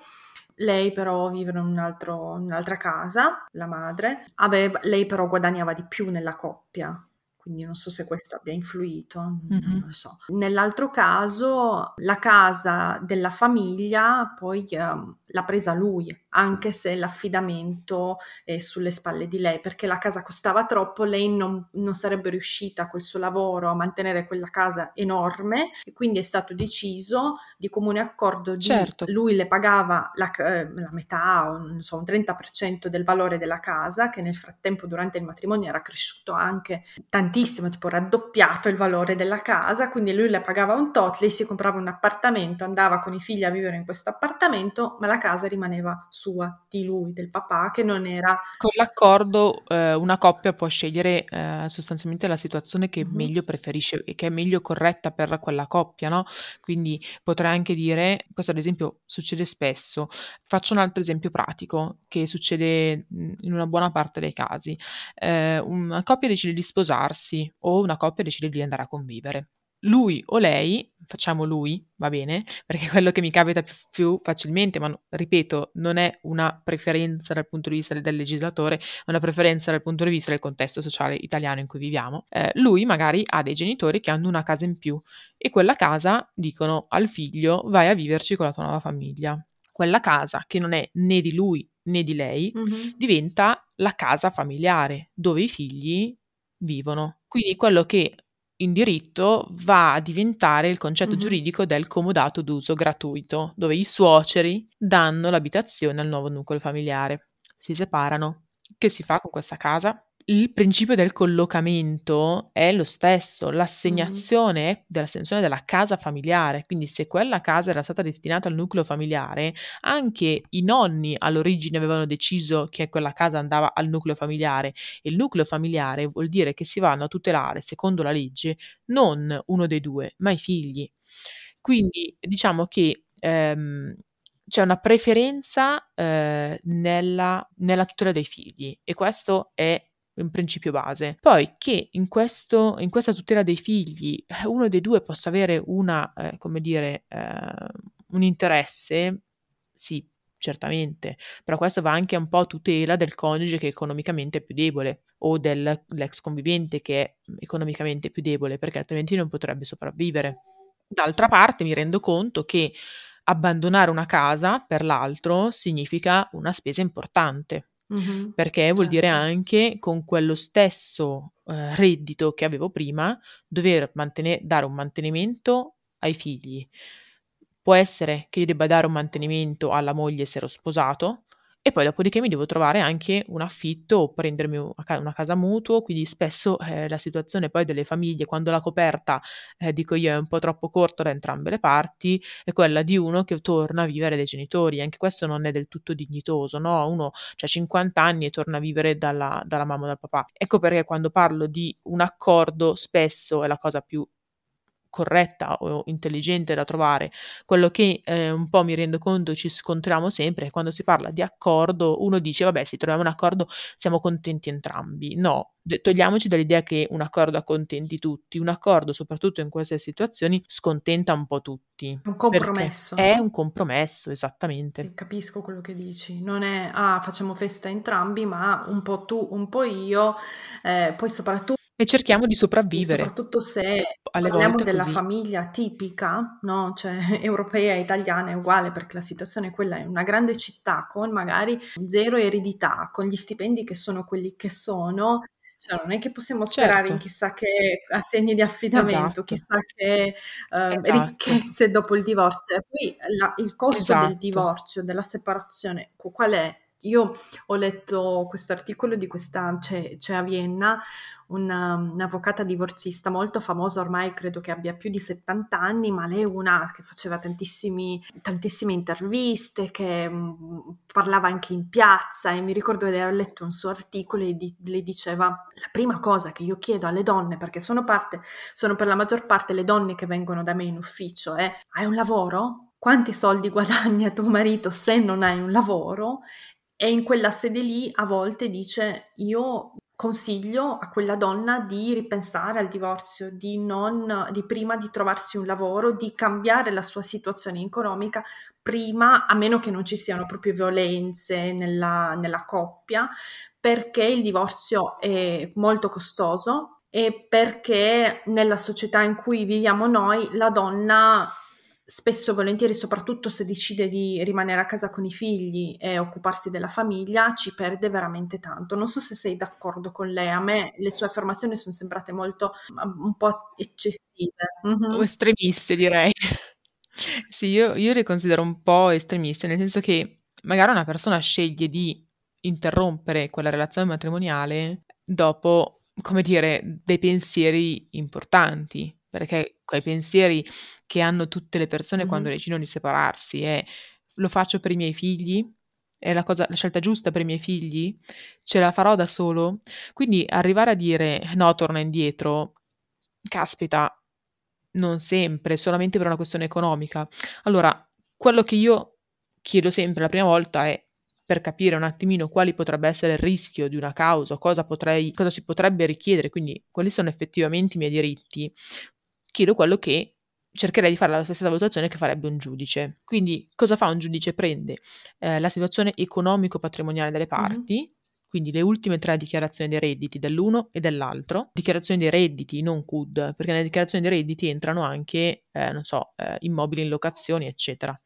Lei però vive in un altro un'altra casa, la madre. Aveva lei però guadagnava di più nella coppia, quindi non so se questo abbia influito, non Mh-mh. lo so. Nell'altro caso la casa della famiglia poi, uhm, l'ha presa lui, anche se l'affidamento è sulle spalle di lei, perché la casa costava troppo, lei non non sarebbe riuscita col suo lavoro a mantenere quella casa enorme e quindi è stato deciso di comune accordo di Certo. lui le pagava la c ehm, la metà o non so, un 30% del valore della casa, che nel frattempo durante il matrimonio era cresciuto anche tantissimo, tipo raddoppiato il valore della casa, quindi lui le pagava un tot, lei si comprava un appartamento, andava con i figli a vivere in questo appartamento, ma la casa rimaneva sua, di lui, del papà, che non era Con l'accordo, ehm, una coppia può scegliere, ehm, sostanzialmente la situazione che Mh-mh. meglio preferisce e che è meglio corretta per quella coppia, no, quindi potrei anche dire questo ad esempio succede spesso. Faccio un altro esempio pratico che succede, mhmm, in una buona parte dei casi. Ehm, una coppia decide di sposarsi o una coppia decide di andare a convivere. Lui o lei, facciamo lui, va bene, perché è quello che mi capita p più facilmente, ma no ripeto, non è una preferenza dal punto di vista del legislatore, è una preferenza dal punto di vista del contesto sociale italiano in cui viviamo. Ehm, lui magari ha dei genitori che hanno una casa in più e quella casa dicono al figlio: "Vai a viverci con la tua nuova famiglia". Quella casa, che non è né di lui né di lei, Mh-mh. diventa la casa familiare dove i figli vivono. Quindi quello che in diritto va a diventare il concetto Mh-mh. giuridico del comodato d'uso gratuito, dove i suoceri danno l'abitazione al nuovo nucleo familiare. Si separano. Che si fa con questa casa? Il principio del collocamento è lo stesso, Mh-mh. l'assegnazione dell'astensione della casa familiare, quindi se quella casa era stata destinata al nucleo familiare, anche i nonni all'origine avevano deciso che quella casa andava al nucleo familiare e il nucleo familiare vuol dire che si vanno a tutelare, secondo la legge, non uno dei 2, ma i figli. Quindi diciamo che, ehm, c'è una preferenza, ehm, nella nella tutela dei figli e questo è un principio base. Poi che in questo in questa tutela dei figli, eh, uno dei 2 possa avere una ehm, come dire, ehm, un interesse, sì, certamente, però questo va anche un po' a tutela del coniuge che economicamente è più debole o del l'ex convivente che è economicamente più debole, perché altrimenti non potrebbe sopravvivere. D'altra parte mi rendo conto che abbandonare una casa per l'altro significa una spesa importante, Mh-mh. perché vuol dire Certo. anche con quello stesso, ehm, reddito che avevo prima dover mantene dare un mantenimento ai figli. Può essere che io debba dare un mantenimento alla moglie se ero sposato e poi dopodiché mi devo trovare anche un affitto o prendermi una casa mutuo, quindi spesso eh, la situazione poi delle famiglie, quando la coperta, eh, dico io, è un po' troppo corta da entrambe le parti, è quella di uno che torna a vivere dai genitori. Anche questo non è del tutto dignitoso, no? Uno ha 50 anni e torna a vivere dalla, dalla mamma o dal papà. Ecco perché quando parlo di un accordo, spesso è la cosa più corretta o intelligente da trovare. Quello che eh, un po' mi rendo conto ci scontriamo sempre è quando si parla di accordo, uno dice vabbè se troviamo un accordo siamo contenti entrambi. No, togliamoci dall'idea che un accordo accontenti tutti, un accordo soprattutto in queste situazioni scontenta un po' tutti. Un compromesso. È un compromesso, esattamente. Sì, capisco quello che dici, non è ah facciamo festa entrambi ma un po' tu, un po' io, eh, poi soprattutto e cerchiamo di sopravvivere. soprattutto se Alle parliamo della così. famiglia tipica, no? Cioè *laughs* europea e italiana è uguale perché la situazione è quella, in una grande città con magari zero eredità, con gli stipendi che sono quelli che sono, cioè non è che possiamo sperare certo. in chissà che assegni di affidamento, esatto. chissà che uh, esatto. ricchezze dopo il divorzio. E poi la, il costo esatto. del divorzio, della separazione, qual è? Io ho letto questo articolo di questa, c'è, c'è a Vienna una, un'avvocata divorzista molto famosa, ormai credo che abbia più di 70 anni, ma lei è una che faceva tantissime interviste, che mh, mm, parlava anche in piazza e mi ricordo di aver letto un suo articolo e di, lei diceva la prima cosa che io chiedo alle donne, perché sono parte, sono per la maggior parte le donne che vengono da me in ufficio, è hai un lavoro? Quanti soldi guadagna tuo marito se non hai un lavoro? E in quella sede lì a volte dice io consiglio a quella donna di ripensare al divorzio, di, non, di prima di trovarsi un lavoro, di cambiare la sua situazione economica prima, a meno che non ci siano proprio violenze nella, nella coppia, perché il divorzio è molto costoso e perché nella società in cui viviamo noi la donna spesso e volentieri, soprattutto se decide di rimanere a casa con i figli e occuparsi della famiglia, ci perde veramente tanto. Non so se sei d'accordo con lei, a me le sue affermazioni sono sembrate molto un po' eccessive. Mm-hmm. O estremiste, direi. sì, io, io le considero un po' estremiste, nel senso che magari una persona sceglie di interrompere quella relazione matrimoniale dopo, come dire, dei pensieri importanti perché quei pensieri che hanno tutte le persone mm-hmm. quando decidono di separarsi è lo faccio per i miei figli? È la, cosa, la scelta giusta per i miei figli? Ce la farò da solo? Quindi arrivare a dire no, torna indietro, caspita, non sempre, solamente per una questione economica. Allora, quello che io chiedo sempre la prima volta è per capire un attimino quali potrebbe essere il rischio di una causa, cosa, potrei, cosa si potrebbe richiedere, quindi quali sono effettivamente i miei diritti, chiedo quello che cercherei di fare la stessa valutazione che farebbe un giudice. Quindi cosa fa un giudice? Prende eh, la situazione economico-patrimoniale delle parti, mm-hmm. quindi le ultime tre dichiarazioni dei redditi dell'uno e dell'altro, dichiarazioni dei redditi, non CUD, perché nelle dichiarazioni dei redditi entrano anche, eh, non so, eh, immobili in locazione, eccetera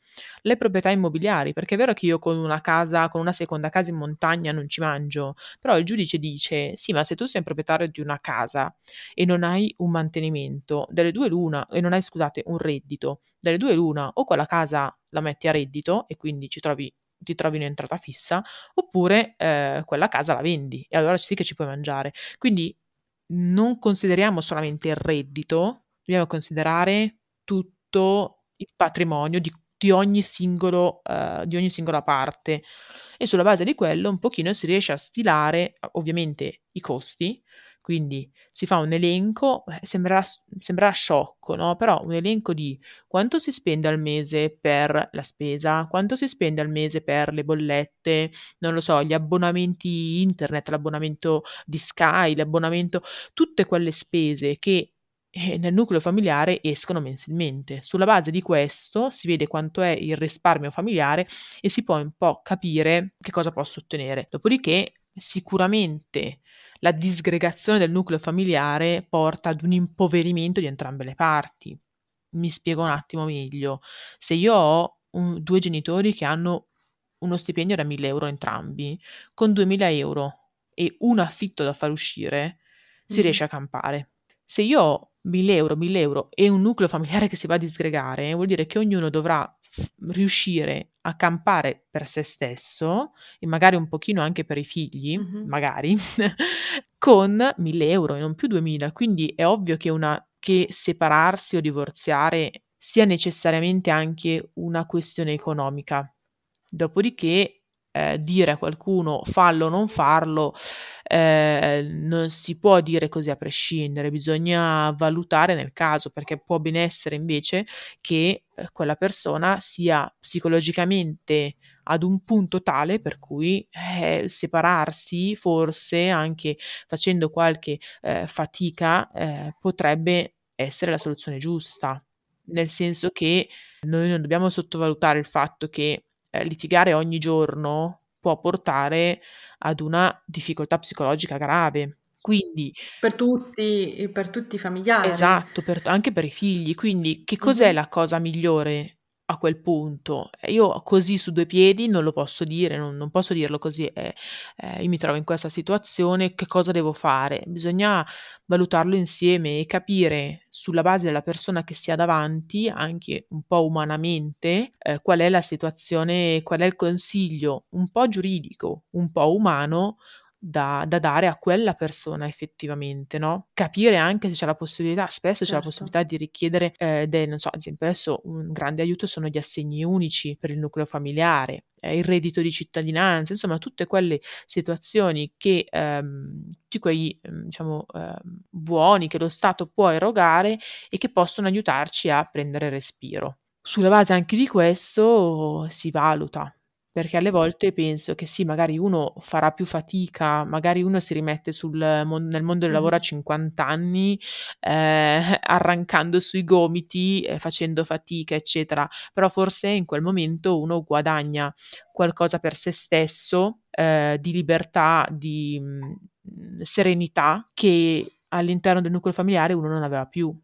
le proprietà immobiliari, perché è vero che io con una casa, con una seconda casa in montagna non ci mangio, però il giudice dice, sì, ma se tu sei proprietario di una casa e non hai un mantenimento, delle due l'una, e non hai, scusate, un reddito, delle due l'una, o quella casa la metti a reddito e quindi ci trovi ti trovi un'entrata fissa, oppure eh, quella casa la vendi e allora sì che ci puoi mangiare. Quindi non consideriamo solamente il reddito, dobbiamo considerare tutto il patrimonio di di ogni, singolo, uh, di ogni singola parte e sulla base di quello un pochino si riesce a stilare ovviamente i costi, quindi si fa un elenco, eh, sembrerà, sembrerà sciocco, no? però un elenco di quanto si spende al mese per la spesa, quanto si spende al mese per le bollette, non lo so, gli abbonamenti internet, l'abbonamento di Sky, l'abbonamento, tutte quelle spese che eh, nel nucleo familiare escono mensilmente. Sulla base di questo si vede quanto è il risparmio familiare e si può un po' capire che cosa posso ottenere. Dopodiché sicuramente la disgregazione del nucleo familiare porta ad un impoverimento di entrambe le parti. Mi spiego un attimo meglio. Se io ho un, due genitori che hanno uno stipendio da 1000 euro entrambi, con 2000 euro e un affitto da far uscire, si mm. riesce a campare. Se io ho 1000 euro, 1000 euro e un nucleo familiare che si va a disgregare, vuol dire che ognuno dovrà riuscire a campare per se stesso e magari un pochino anche per i figli, Mh-mh. magari, *laughs* con 1.000 euro e non più 2.000. Quindi è ovvio che una che separarsi o divorziare sia necessariamente anche una questione economica. Dopodiché, ehm, dire a qualcuno fallo o non farlo, ehm, non si può dire così a prescindere, bisogna valutare nel caso, perché può ben essere invece che, ehm, quella persona sia psicologicamente ad un punto tale per cui, eh, separarsi forse anche facendo qualche, ehm, fatica, ehm, potrebbe essere la soluzione giusta. Nel senso che noi non dobbiamo sottovalutare il fatto che, ehm, litigare ogni giorno può portare ad una difficoltà psicologica grave. Quindi Per tutti per tutti i familiari. Esatto, per anche per i figli. Quindi che cos'è Mh-mh. la cosa migliore a quel punto? Io così su due piedi non lo posso dire, non non posso dirlo così, ehm, ehm, io mi trovo in questa situazione, che cosa devo fare? Bisogna valutarlo insieme e capire sulla base della persona che si ha davanti, anche un po' umanamente, ehm, qual è la situazione, qual è il consiglio un po' giuridico, un po' umano da da dare a quella persona effettivamente, no, capire anche se c'è la possibilità spesso c'è la Certo. possibilità di richiedere, ehm, de non so, ad esempio adesso un grande aiuto sono gli assegni unici per il nucleo familiare, ehm, il reddito di cittadinanza, insomma tutte quelle situazioni che ehm, tutti quei, mhmm, diciamo, ehm, buoni che lo Stato può erogare e che possono aiutarci a prendere respiro. Sulla base anche di questo si valuta. Perché alle volte penso che sì, magari uno farà più fatica, magari uno si rimette sul mon nel mondo del lavoro a Mh-mh. 50 anni, ehm, *laughs* arrancando sui gomiti e facendo fatica, eccetera, però forse in quel momento uno guadagna qualcosa per se stesso, ehm, di libertà, di, mhmm, serenità che all'interno del nucleo familiare uno non aveva più.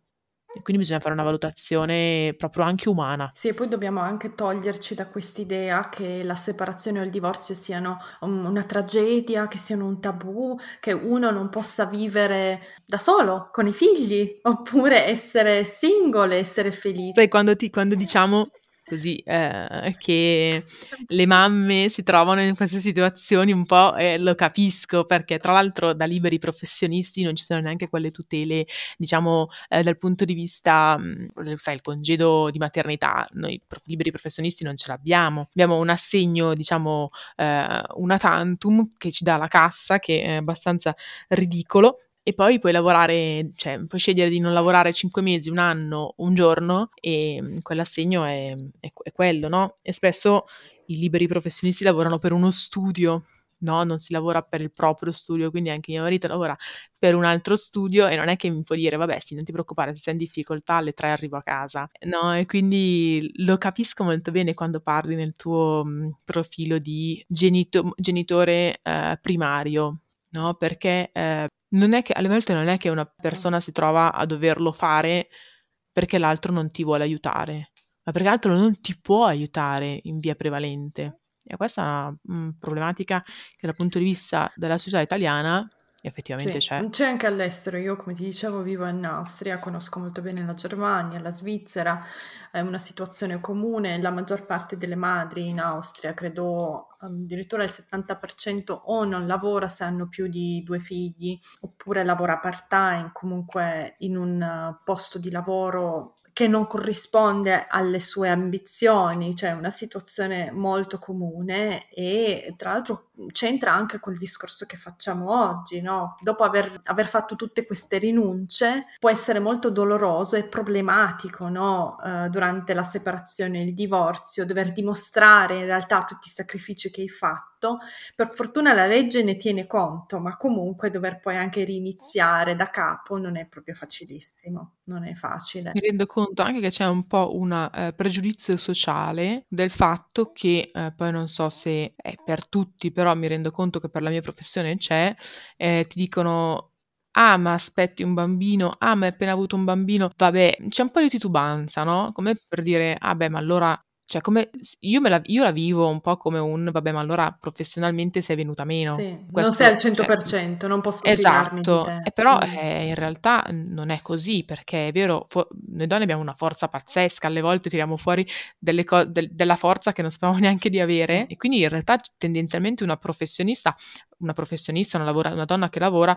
E quindi bisogna fare una valutazione proprio anche umana. Sì, e poi dobbiamo anche toglierci da quest'idea che la separazione o il divorzio siano un una tragedia, che siano un tabù, che uno non possa vivere da solo, con i figli, oppure essere single, essere felice. Sai quando ti quando diciamo così, ehm, che le mamme si trovano in queste situazioni un po', ehm, lo capisco perché tra l'altro da liberi professionisti non ci sono neanche quelle tutele, diciamo, ehm, dal punto di vista, mhmm, sai il congedo di maternità, noi pro liberi professionisti non ce l'abbiamo. Abbiamo un assegno, diciamo, ehm, una tantum che ci dà la cassa, che è abbastanza ridicolo, e poi puoi lavorare cioè puoi scegliere di non lavorare 5 mesi, 1 anno, 1 giorno, ehm, quell'assegno è è è quello, no, e spesso i liberi professionisti lavorano per uno studio, no, non si lavora per il proprio studio, quindi anche mio marito lavora per un altro studio e non è che mi può dire: "Vabbè sì, non ti preoccupare, se sei in difficoltà alle 3 arrivo a casa." No, e quindi lo capisco molto bene quando parli nel tuo, mhmm, profilo di genito genitore, ehm, primario, no, perché, ehm, non è che alle volte non è che una persona si trova a doverlo fare perché l'altro non ti vuole aiutare, ma perché l'altro non ti può aiutare in via prevalente. E questa è una, mhmm, problematica che dal punto di vista della società italiana effettivamente Sì, c'è. c'è anche all'estero. Io come ti dicevo vivo in Austria, conosco molto bene la Germania, la Svizzera, è una situazione comune. La maggior parte delle madri in Austria, credo addirittura il 70% o non lavora se hanno più di 2 figli, oppure lavora part-time, comunque in un posto di lavoro che non corrisponde alle sue ambizioni, cioè una situazione molto comune e tra l'altro, c'entra anche col discorso che facciamo oggi, no, dopo aver aver fatto tutte queste rinunce, può essere molto doloroso e problematico, no, uhm, durante la separazione il divorzio, dover dimostrare in realtà tutti i sacrifici che hai fatto. Per fortuna la legge ne tiene conto, ma comunque dover poi anche riniziare da capo non è proprio facilissimo, non è facile. Mi rendo conto anche che c'è un po' una, ehm, pregiudizio sociale del fatto che, ehm, poi non so se è per tutti, però mi rendo conto che per la mia professione c'è, ehm, ti dicono: "Ah, ma aspetti un bambino? Ah, ma hai appena avuto un bambino?" Vabbè, c'è un po' di titubanza, no, come per dire: "Ah beh, ma allora Cioè, come io, me la, io la vivo un po' come un vabbè, ma allora professionalmente sei venuta meno. Sì, Questo, non sei al 100%, cioè, non posso esatto, di te. però mm. eh, in realtà non è così, perché è vero, fo- noi donne abbiamo una forza pazzesca, alle volte tiriamo fuori co- del- della forza che non sapevamo *laughs* neanche di avere, e quindi in realtà tendenzialmente una professionista, una professionista, una, lavora- una donna che lavora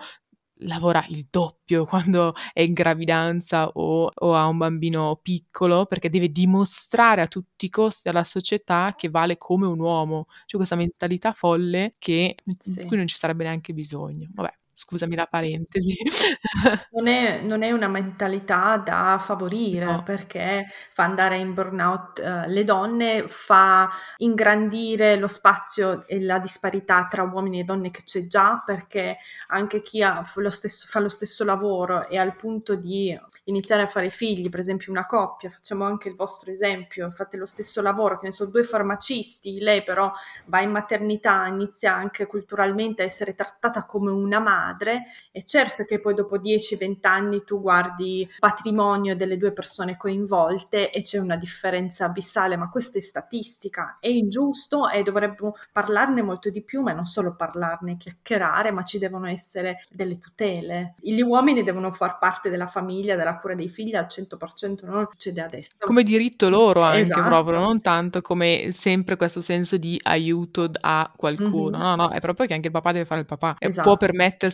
lavora il doppio *laughs* quando è in gravidanza o, o, ha un bambino piccolo perché deve dimostrare a tutti i costi alla società che vale come un uomo. C'è questa mentalità folle che, sì. di cui non ci sarebbe neanche bisogno. Vabbè. Scusami la parentesi. *laughs* Non è, non è una mentalità da favorire no. perché fa andare in burnout uh, le donne, fa ingrandire lo spazio e la disparità tra uomini e donne che c'è già perché anche chi lo stesso, fa lo stesso lavoro e al punto di iniziare a fare figli, per esempio una coppia, facciamo anche il vostro esempio, fate lo stesso lavoro, che ne so, due farmacisti, lei però va in maternità, inizia anche culturalmente a essere trattata come una madre madre e certo che poi dopo 10-20 anni tu guardi il patrimonio delle due persone coinvolte e c'è una differenza abissale, ma questa è statistica, è ingiusto e dovremmo parlarne molto di più, ma non solo parlarne, chiacchierare, ma ci devono essere delle tutele. Gli uomini devono far parte della famiglia, della cura dei figli al 100%, non succede adesso. Come diritto loro anche esatto. proprio, non tanto come sempre questo senso di aiuto a qualcuno, mm-hmm. no, no, è proprio che anche il papà deve fare il papà esatto. e può esatto.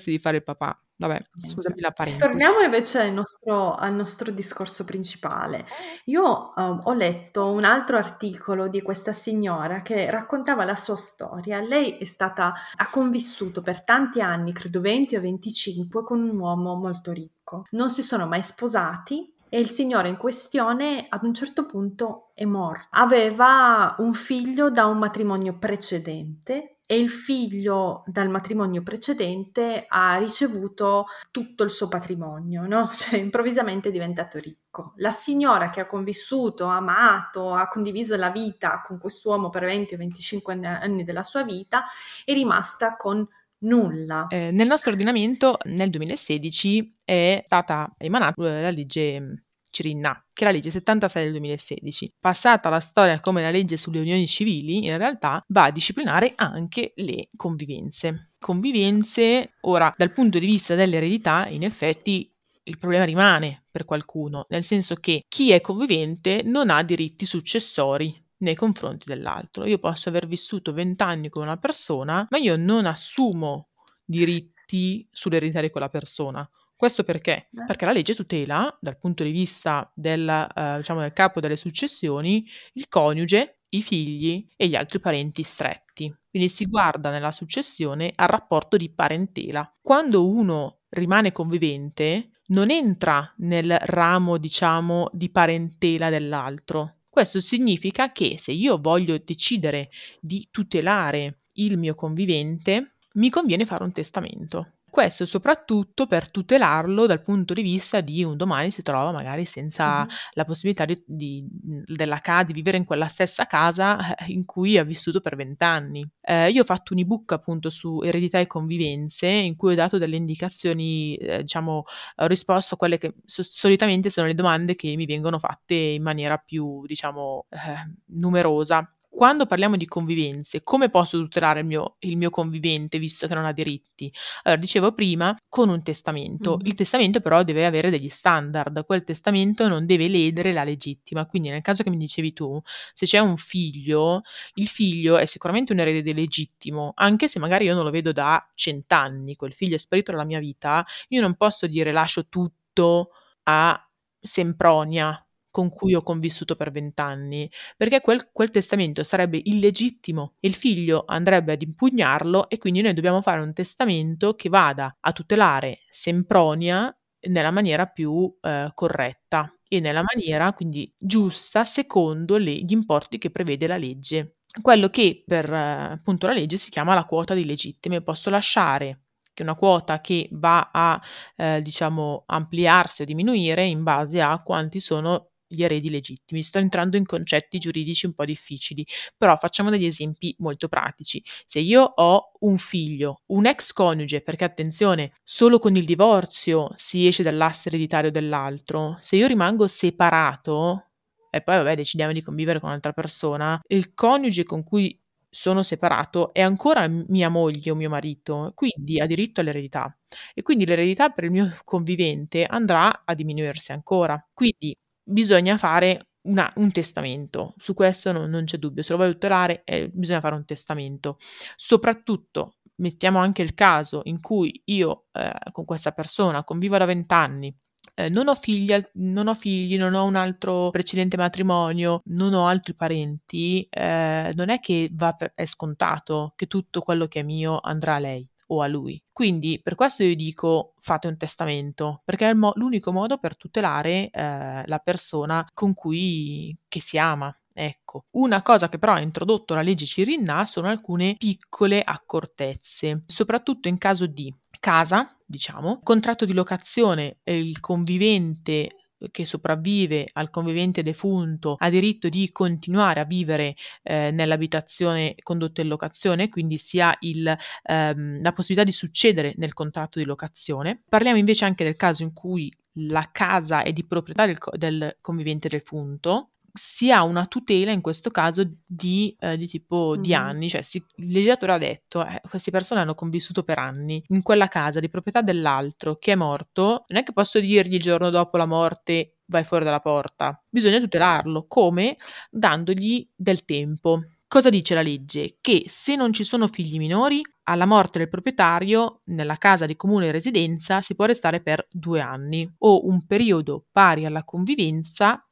Permettersi di fare il papà. Vabbè, scusami la parentesi. Torniamo invece al nostro, al nostro discorso principale. Io um, ho letto un altro articolo di questa signora che raccontava la sua storia. Lei è stata, ha convissuto per tanti anni, credo 20 o 25, con un uomo molto ricco. Non si sono mai sposati e il signore in questione ad un certo punto è morto. Aveva un figlio da un matrimonio precedente e il figlio dal matrimonio precedente ha ricevuto tutto il suo patrimonio, no? *laughs* Cioè improvvisamente è diventato ricco. La signora che ha convissuto, amato, ha condiviso la vita con quest'uomo per 20 o 25 anni della sua vita è rimasta con nulla. Eh, nel nostro ordinamento nel 2016 è stata emanata la legge Cirinna, che è la legge 76 del 2016. Passata la storia come la legge sulle unioni civili, in realtà va a disciplinare anche le convivenze. Convivenze, ora, dal punto di vista dell'eredità, in effetti il problema rimane per qualcuno, nel senso che chi è convivente non ha diritti successori nei confronti dell'altro. Io posso aver vissuto vent'anni con una persona, ma io non assumo diritti sull'eredità di quella persona. Questo perché? Eh. Perché la legge tutela, dal punto di vista del, eh, diciamo, del capo delle successioni, il coniuge, i figli e gli altri parenti stretti. Quindi si guarda nella successione al rapporto di parentela. Quando uno rimane convivente, non entra nel ramo, diciamo, di parentela dell'altro. Questo significa che se io voglio decidere di tutelare il mio convivente, mi conviene fare un testamento. Questo soprattutto per tutelarlo dal punto di vista di un domani si trova magari senza mm-hmm. la possibilità di, di, della ca- di vivere in quella stessa casa eh, in cui ha vissuto per vent'anni. Eh, io ho fatto un ebook appunto su eredità e convivenze in cui ho dato delle indicazioni, eh, diciamo, ho risposto a quelle che so- solitamente sono le domande che mi vengono fatte in maniera più, diciamo, eh, numerosa quando parliamo di convivenze, come posso tutelare il mio, il mio, convivente visto che non ha diritti? Allora, dicevo prima, con un testamento. Mm. Il testamento però deve avere degli standard, quel testamento non deve ledere la legittima, quindi nel caso che mi dicevi tu, se c'è un figlio, il figlio è sicuramente un erede legittimo, anche se magari io non lo vedo da cent'anni, quel figlio è sparito dalla mia vita, io non posso dire lascio tutto a Sempronia con cui ho convissuto per vent'anni, perché quel, quel, testamento sarebbe illegittimo e il figlio andrebbe ad impugnarlo e quindi noi dobbiamo fare un testamento che vada a tutelare Sempronia nella maniera più eh, corretta e nella maniera quindi giusta secondo le, gli importi che prevede la legge. Quello che per eh, appunto la legge si chiama la quota di legittime. Posso lasciare che una quota che va a eh, diciamo ampliarsi o diminuire in base a quanti sono gli eredi legittimi. Sto entrando in concetti giuridici un po' difficili, però facciamo degli esempi molto pratici. Se io ho un figlio, un ex coniuge, perché attenzione, solo con il divorzio si esce dall'asse ereditario dell'altro, se io rimango separato, e poi vabbè decidiamo di convivere con un'altra persona, il coniuge con cui sono separato è ancora mia moglie o mio marito, quindi ha diritto all'eredità e quindi l'eredità per il mio convivente andrà a diminuirsi ancora. Quindi bisogna fare una, un testamento, su questo non, non, c'è dubbio, se lo vuoi tutelare eh, bisogna fare un testamento. Soprattutto mettiamo anche il caso in cui io eh, con questa persona convivo da vent'anni, eh, non, ho figli, non ho figli, non ho un altro precedente matrimonio, non ho altri parenti, eh, non è che per, è scontato che tutto quello che è mio andrà a lei o a lui. Quindi per questo io dico fate un testamento, perché è mo- l'unico modo per tutelare eh, la persona con cui si ama. Ecco, una cosa che però ha introdotto la legge Cirinna sono alcune piccole accortezze, soprattutto in caso di casa, diciamo, contratto di locazione, il convivente che sopravvive al convivente defunto ha diritto di continuare a vivere eh, nell'abitazione condotta in locazione, quindi si ha il, ehm, la possibilità di succedere nel contratto di locazione. Parliamo invece anche del caso in cui la casa è di proprietà del, del convivente defunto, si ha una tutela in questo caso di, eh, di tipo mm-hmm. di anni, cioè si, il legislatore ha detto eh, queste persone hanno convissuto per anni in quella casa di proprietà dell'altro che è morto, non è che posso dirgli il giorno dopo la morte vai fuori dalla porta, bisogna tutelarlo, come? Dandogli del tempo. Cosa dice la legge? Che se non ci sono figli minori, alla morte del proprietario, nella casa di comune residenza si può restare per due anni o un periodo pari alla convivenza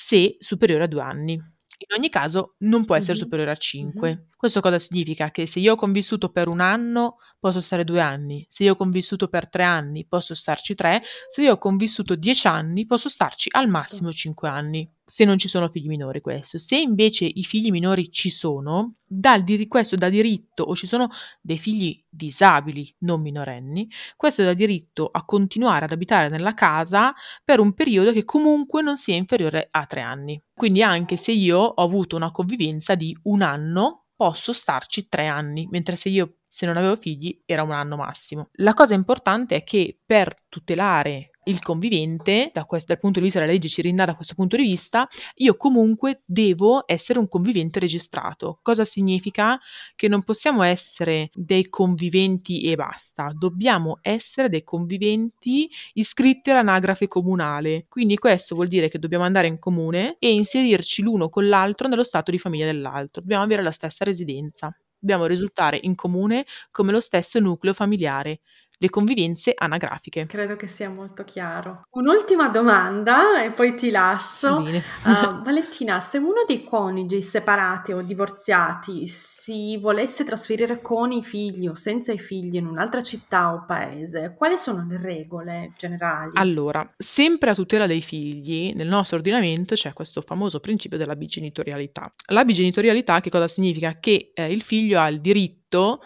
se superiore a due anni. In ogni caso non può essere superiore a 5. Questo cosa significa? Che se io ho convissuto per un anno posso stare due anni, se io ho convissuto per tre anni posso starci tre, se io ho convissuto dieci anni posso starci al massimo cinque anni, se non ci sono figli minori questo. Se invece i figli minori ci sono, dal di questo da diritto o ci sono dei figli disabili non minorenni, questo dà diritto a continuare ad abitare nella casa per un periodo che comunque non sia inferiore a tre anni. Quindi anche se io ho avuto una convivenza di un anno posso starci tre anni, mentre se io se non avevo figli era un anno massimo. La cosa importante è che per tutelare il convivente, da questo, dal punto di vista della legge Cirinna, da questo punto di vista, io comunque devo essere un convivente registrato. Cosa significa? Che non possiamo essere dei conviventi e basta, dobbiamo essere dei conviventi iscritti all'anagrafe comunale. Quindi questo vuol dire che dobbiamo andare in comune e inserirci l'uno con l'altro nello stato di famiglia dell'altro, dobbiamo avere la stessa residenza. Dobbiamo risultare in comune come lo stesso nucleo familiare le convivenze anagrafiche. Credo che sia molto chiaro. Un'ultima domanda e poi ti lascio. Uh, *laughs* Valentina, se uno dei coniugi separati o divorziati si volesse trasferire con i figli o senza i figli in un'altra città o paese, quali sono le regole generali? Allora, sempre a tutela dei figli, nel nostro ordinamento c'è questo famoso principio della bigenitorialità. La bigenitorialità che cosa significa? Che eh, il figlio ha il diritto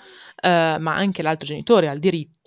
eh, ma anche l'altro genitore ha il diritto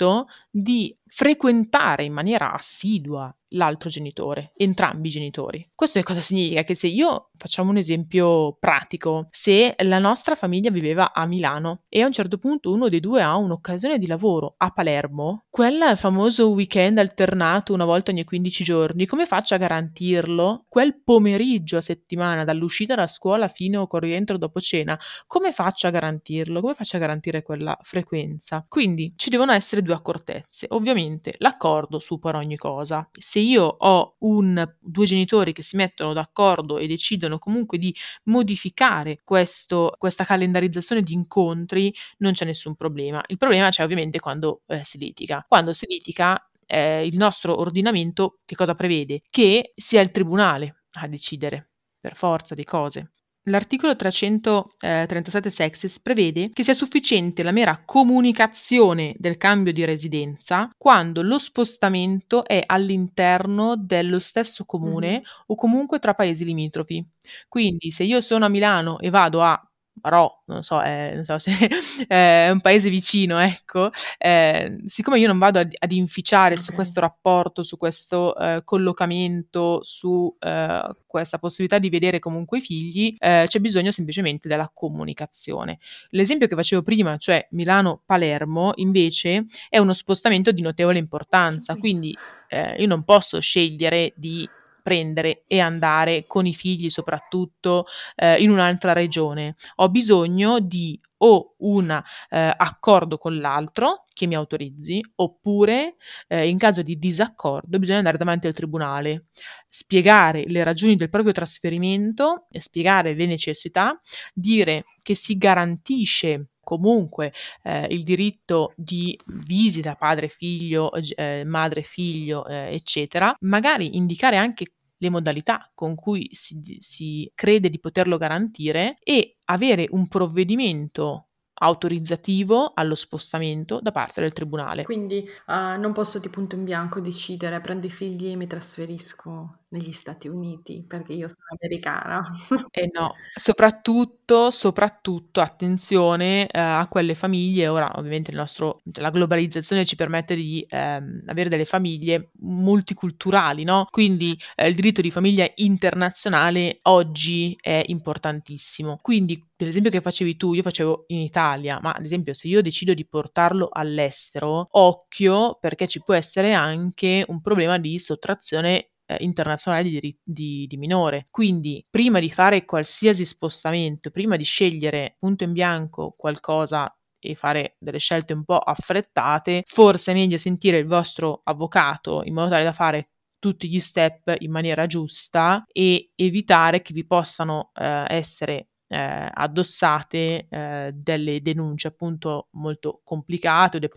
di frequentare in maniera assidua l'altro genitore, entrambi i genitori. Questo cosa significa? Che se io, facciamo un esempio pratico, se la nostra famiglia viveva a Milano e a un certo punto uno dei due ha un'occasione di lavoro a Palermo, quel famoso weekend alternato una volta ogni 15 giorni, come faccio a garantirlo? Quel pomeriggio a settimana, dall'uscita da scuola fino al rientro dopo cena, come faccio a garantirlo? Come faccio a garantire quella frequenza? Quindi ci devono essere due accortezze. Ovviamente l'accordo supera ogni cosa. Se io ho un, due genitori che si mettono d'accordo e decidono comunque di modificare questo, questa calendarizzazione di incontri, non c'è nessun problema. Il problema c'è ovviamente quando eh, si litiga. Quando si litiga eh, il nostro ordinamento che cosa prevede? Che sia il tribunale a decidere per forza di cose. L'articolo 337 sexes prevede che sia sufficiente la mera comunicazione del cambio di residenza quando lo spostamento è all'interno dello stesso comune mm. o comunque tra paesi limitrofi. Quindi se io sono a Milano e vado a Rò, non so, eh, non so se *laughs* è un paese vicino, ecco, eh, siccome io non vado ad, ad inficiare okay. su questo rapporto, su questo eh, collocamento, su eh, questa possibilità di vedere comunque i figli, eh, c'è bisogno semplicemente della comunicazione. L'esempio che facevo prima, cioè Milano-Palermo, invece è uno spostamento di notevole importanza, quindi eh, io non posso scegliere di prendere e andare con i figli soprattutto eh, in un'altra regione. Ho bisogno di o un eh, accordo con l'altro che mi autorizzi, oppure eh, in caso di disaccordo bisogna andare davanti al tribunale, spiegare le ragioni del proprio trasferimento, spiegare le necessità, dire che si garantisce comunque eh, il diritto di visita padre-figlio, eh, madre-figlio, eh, eccetera, magari indicare anche le modalità con cui si, si crede di poterlo garantire e avere un provvedimento autorizzativo allo spostamento da parte del tribunale. Quindi uh, non posso di punto in bianco decidere prendo i figli e mi trasferisco negli Stati Uniti perché io sono americana. Eh no, soprattutto, soprattutto attenzione eh, a quelle famiglie, ora ovviamente il nostro, la globalizzazione ci permette di ehm, avere delle famiglie multiculturali, no? Quindi eh, il diritto di famiglia internazionale oggi è importantissimo. Quindi l'esempio che facevi tu, io facevo in Italia, ma ad esempio se io decido di portarlo all'estero, occhio perché ci può essere anche un problema di sottrazione eh, internazionale di, di, di, minore. Quindi, prima di fare qualsiasi spostamento, prima di scegliere punto in bianco qualcosa e fare delle scelte un po' affrettate, forse è meglio sentire il vostro avvocato in modo tale da fare tutti gli step in maniera giusta e evitare che vi possano eh, essere eh, addossate eh, delle denunce appunto molto complicate dei,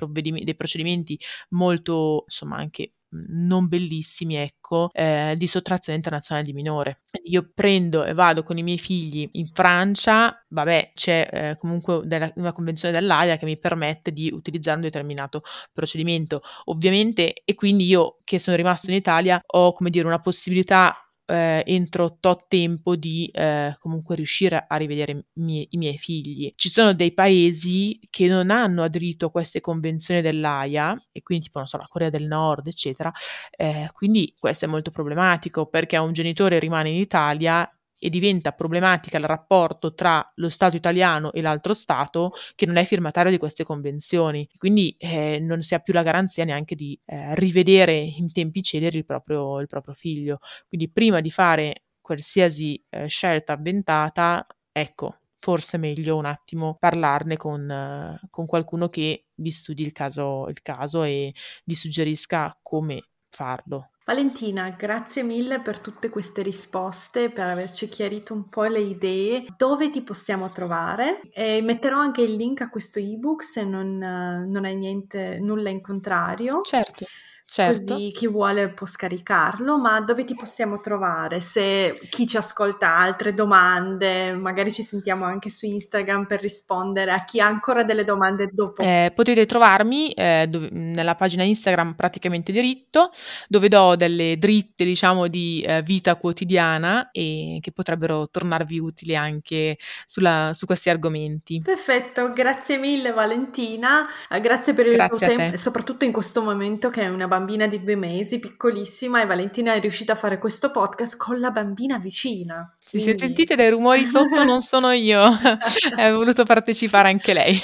dei procedimenti molto insomma anche non bellissimi, ecco, eh, di sottrazione internazionale di minore. Io prendo e vado con i miei figli in Francia, vabbè, c'è eh, comunque della, una convenzione dell'AIA che mi permette di utilizzare un determinato procedimento, ovviamente, e quindi io che sono rimasto in Italia ho, come dire, una possibilità eh, entro tot tempo di eh, comunque riuscire a rivedere mie, i miei figli. Ci sono dei paesi che non hanno aderito a queste convenzioni dell'AIA e quindi tipo non so la Corea del Nord eccetera, eh, quindi questo è molto problematico perché un genitore rimane in Italia e diventa problematica il rapporto tra lo Stato italiano e l'altro Stato che non è firmatario di queste convenzioni. Quindi eh, non si ha più la garanzia neanche di eh, rivedere in tempi celeri il proprio, il proprio, figlio. Quindi prima di fare qualsiasi eh, scelta avventata, ecco, forse è meglio un attimo parlarne con, con qualcuno che vi studi il caso, il caso e vi suggerisca come farlo. Valentina, grazie mille per tutte queste risposte, per averci chiarito un po' le idee, dove ti possiamo trovare e metterò anche il link a questo ebook se non, non hai niente, nulla in contrario. Certo. Certo. Così chi vuole può scaricarlo, ma dove ti possiamo trovare? Se chi ci ascolta ha altre domande, magari ci sentiamo anche su Instagram per rispondere a chi ha ancora delle domande dopo. Eh, potete trovarmi eh, dove, nella pagina Instagram praticamente diritto, dove do delle dritte, diciamo, di eh, vita quotidiana e che potrebbero tornarvi utili anche sulla, su questi argomenti. Perfetto, grazie mille Valentina, eh, grazie per il grazie tuo tempo, soprattutto in questo momento che è una bambina di due mesi, piccolissima, e Valentina è riuscita a fare questo podcast con la bambina vicina. Quindi... Se sentite dei rumori sotto non sono io, *laughs* ha voluto partecipare anche lei.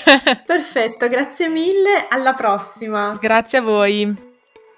Perfetto, grazie mille, alla prossima. Grazie a voi.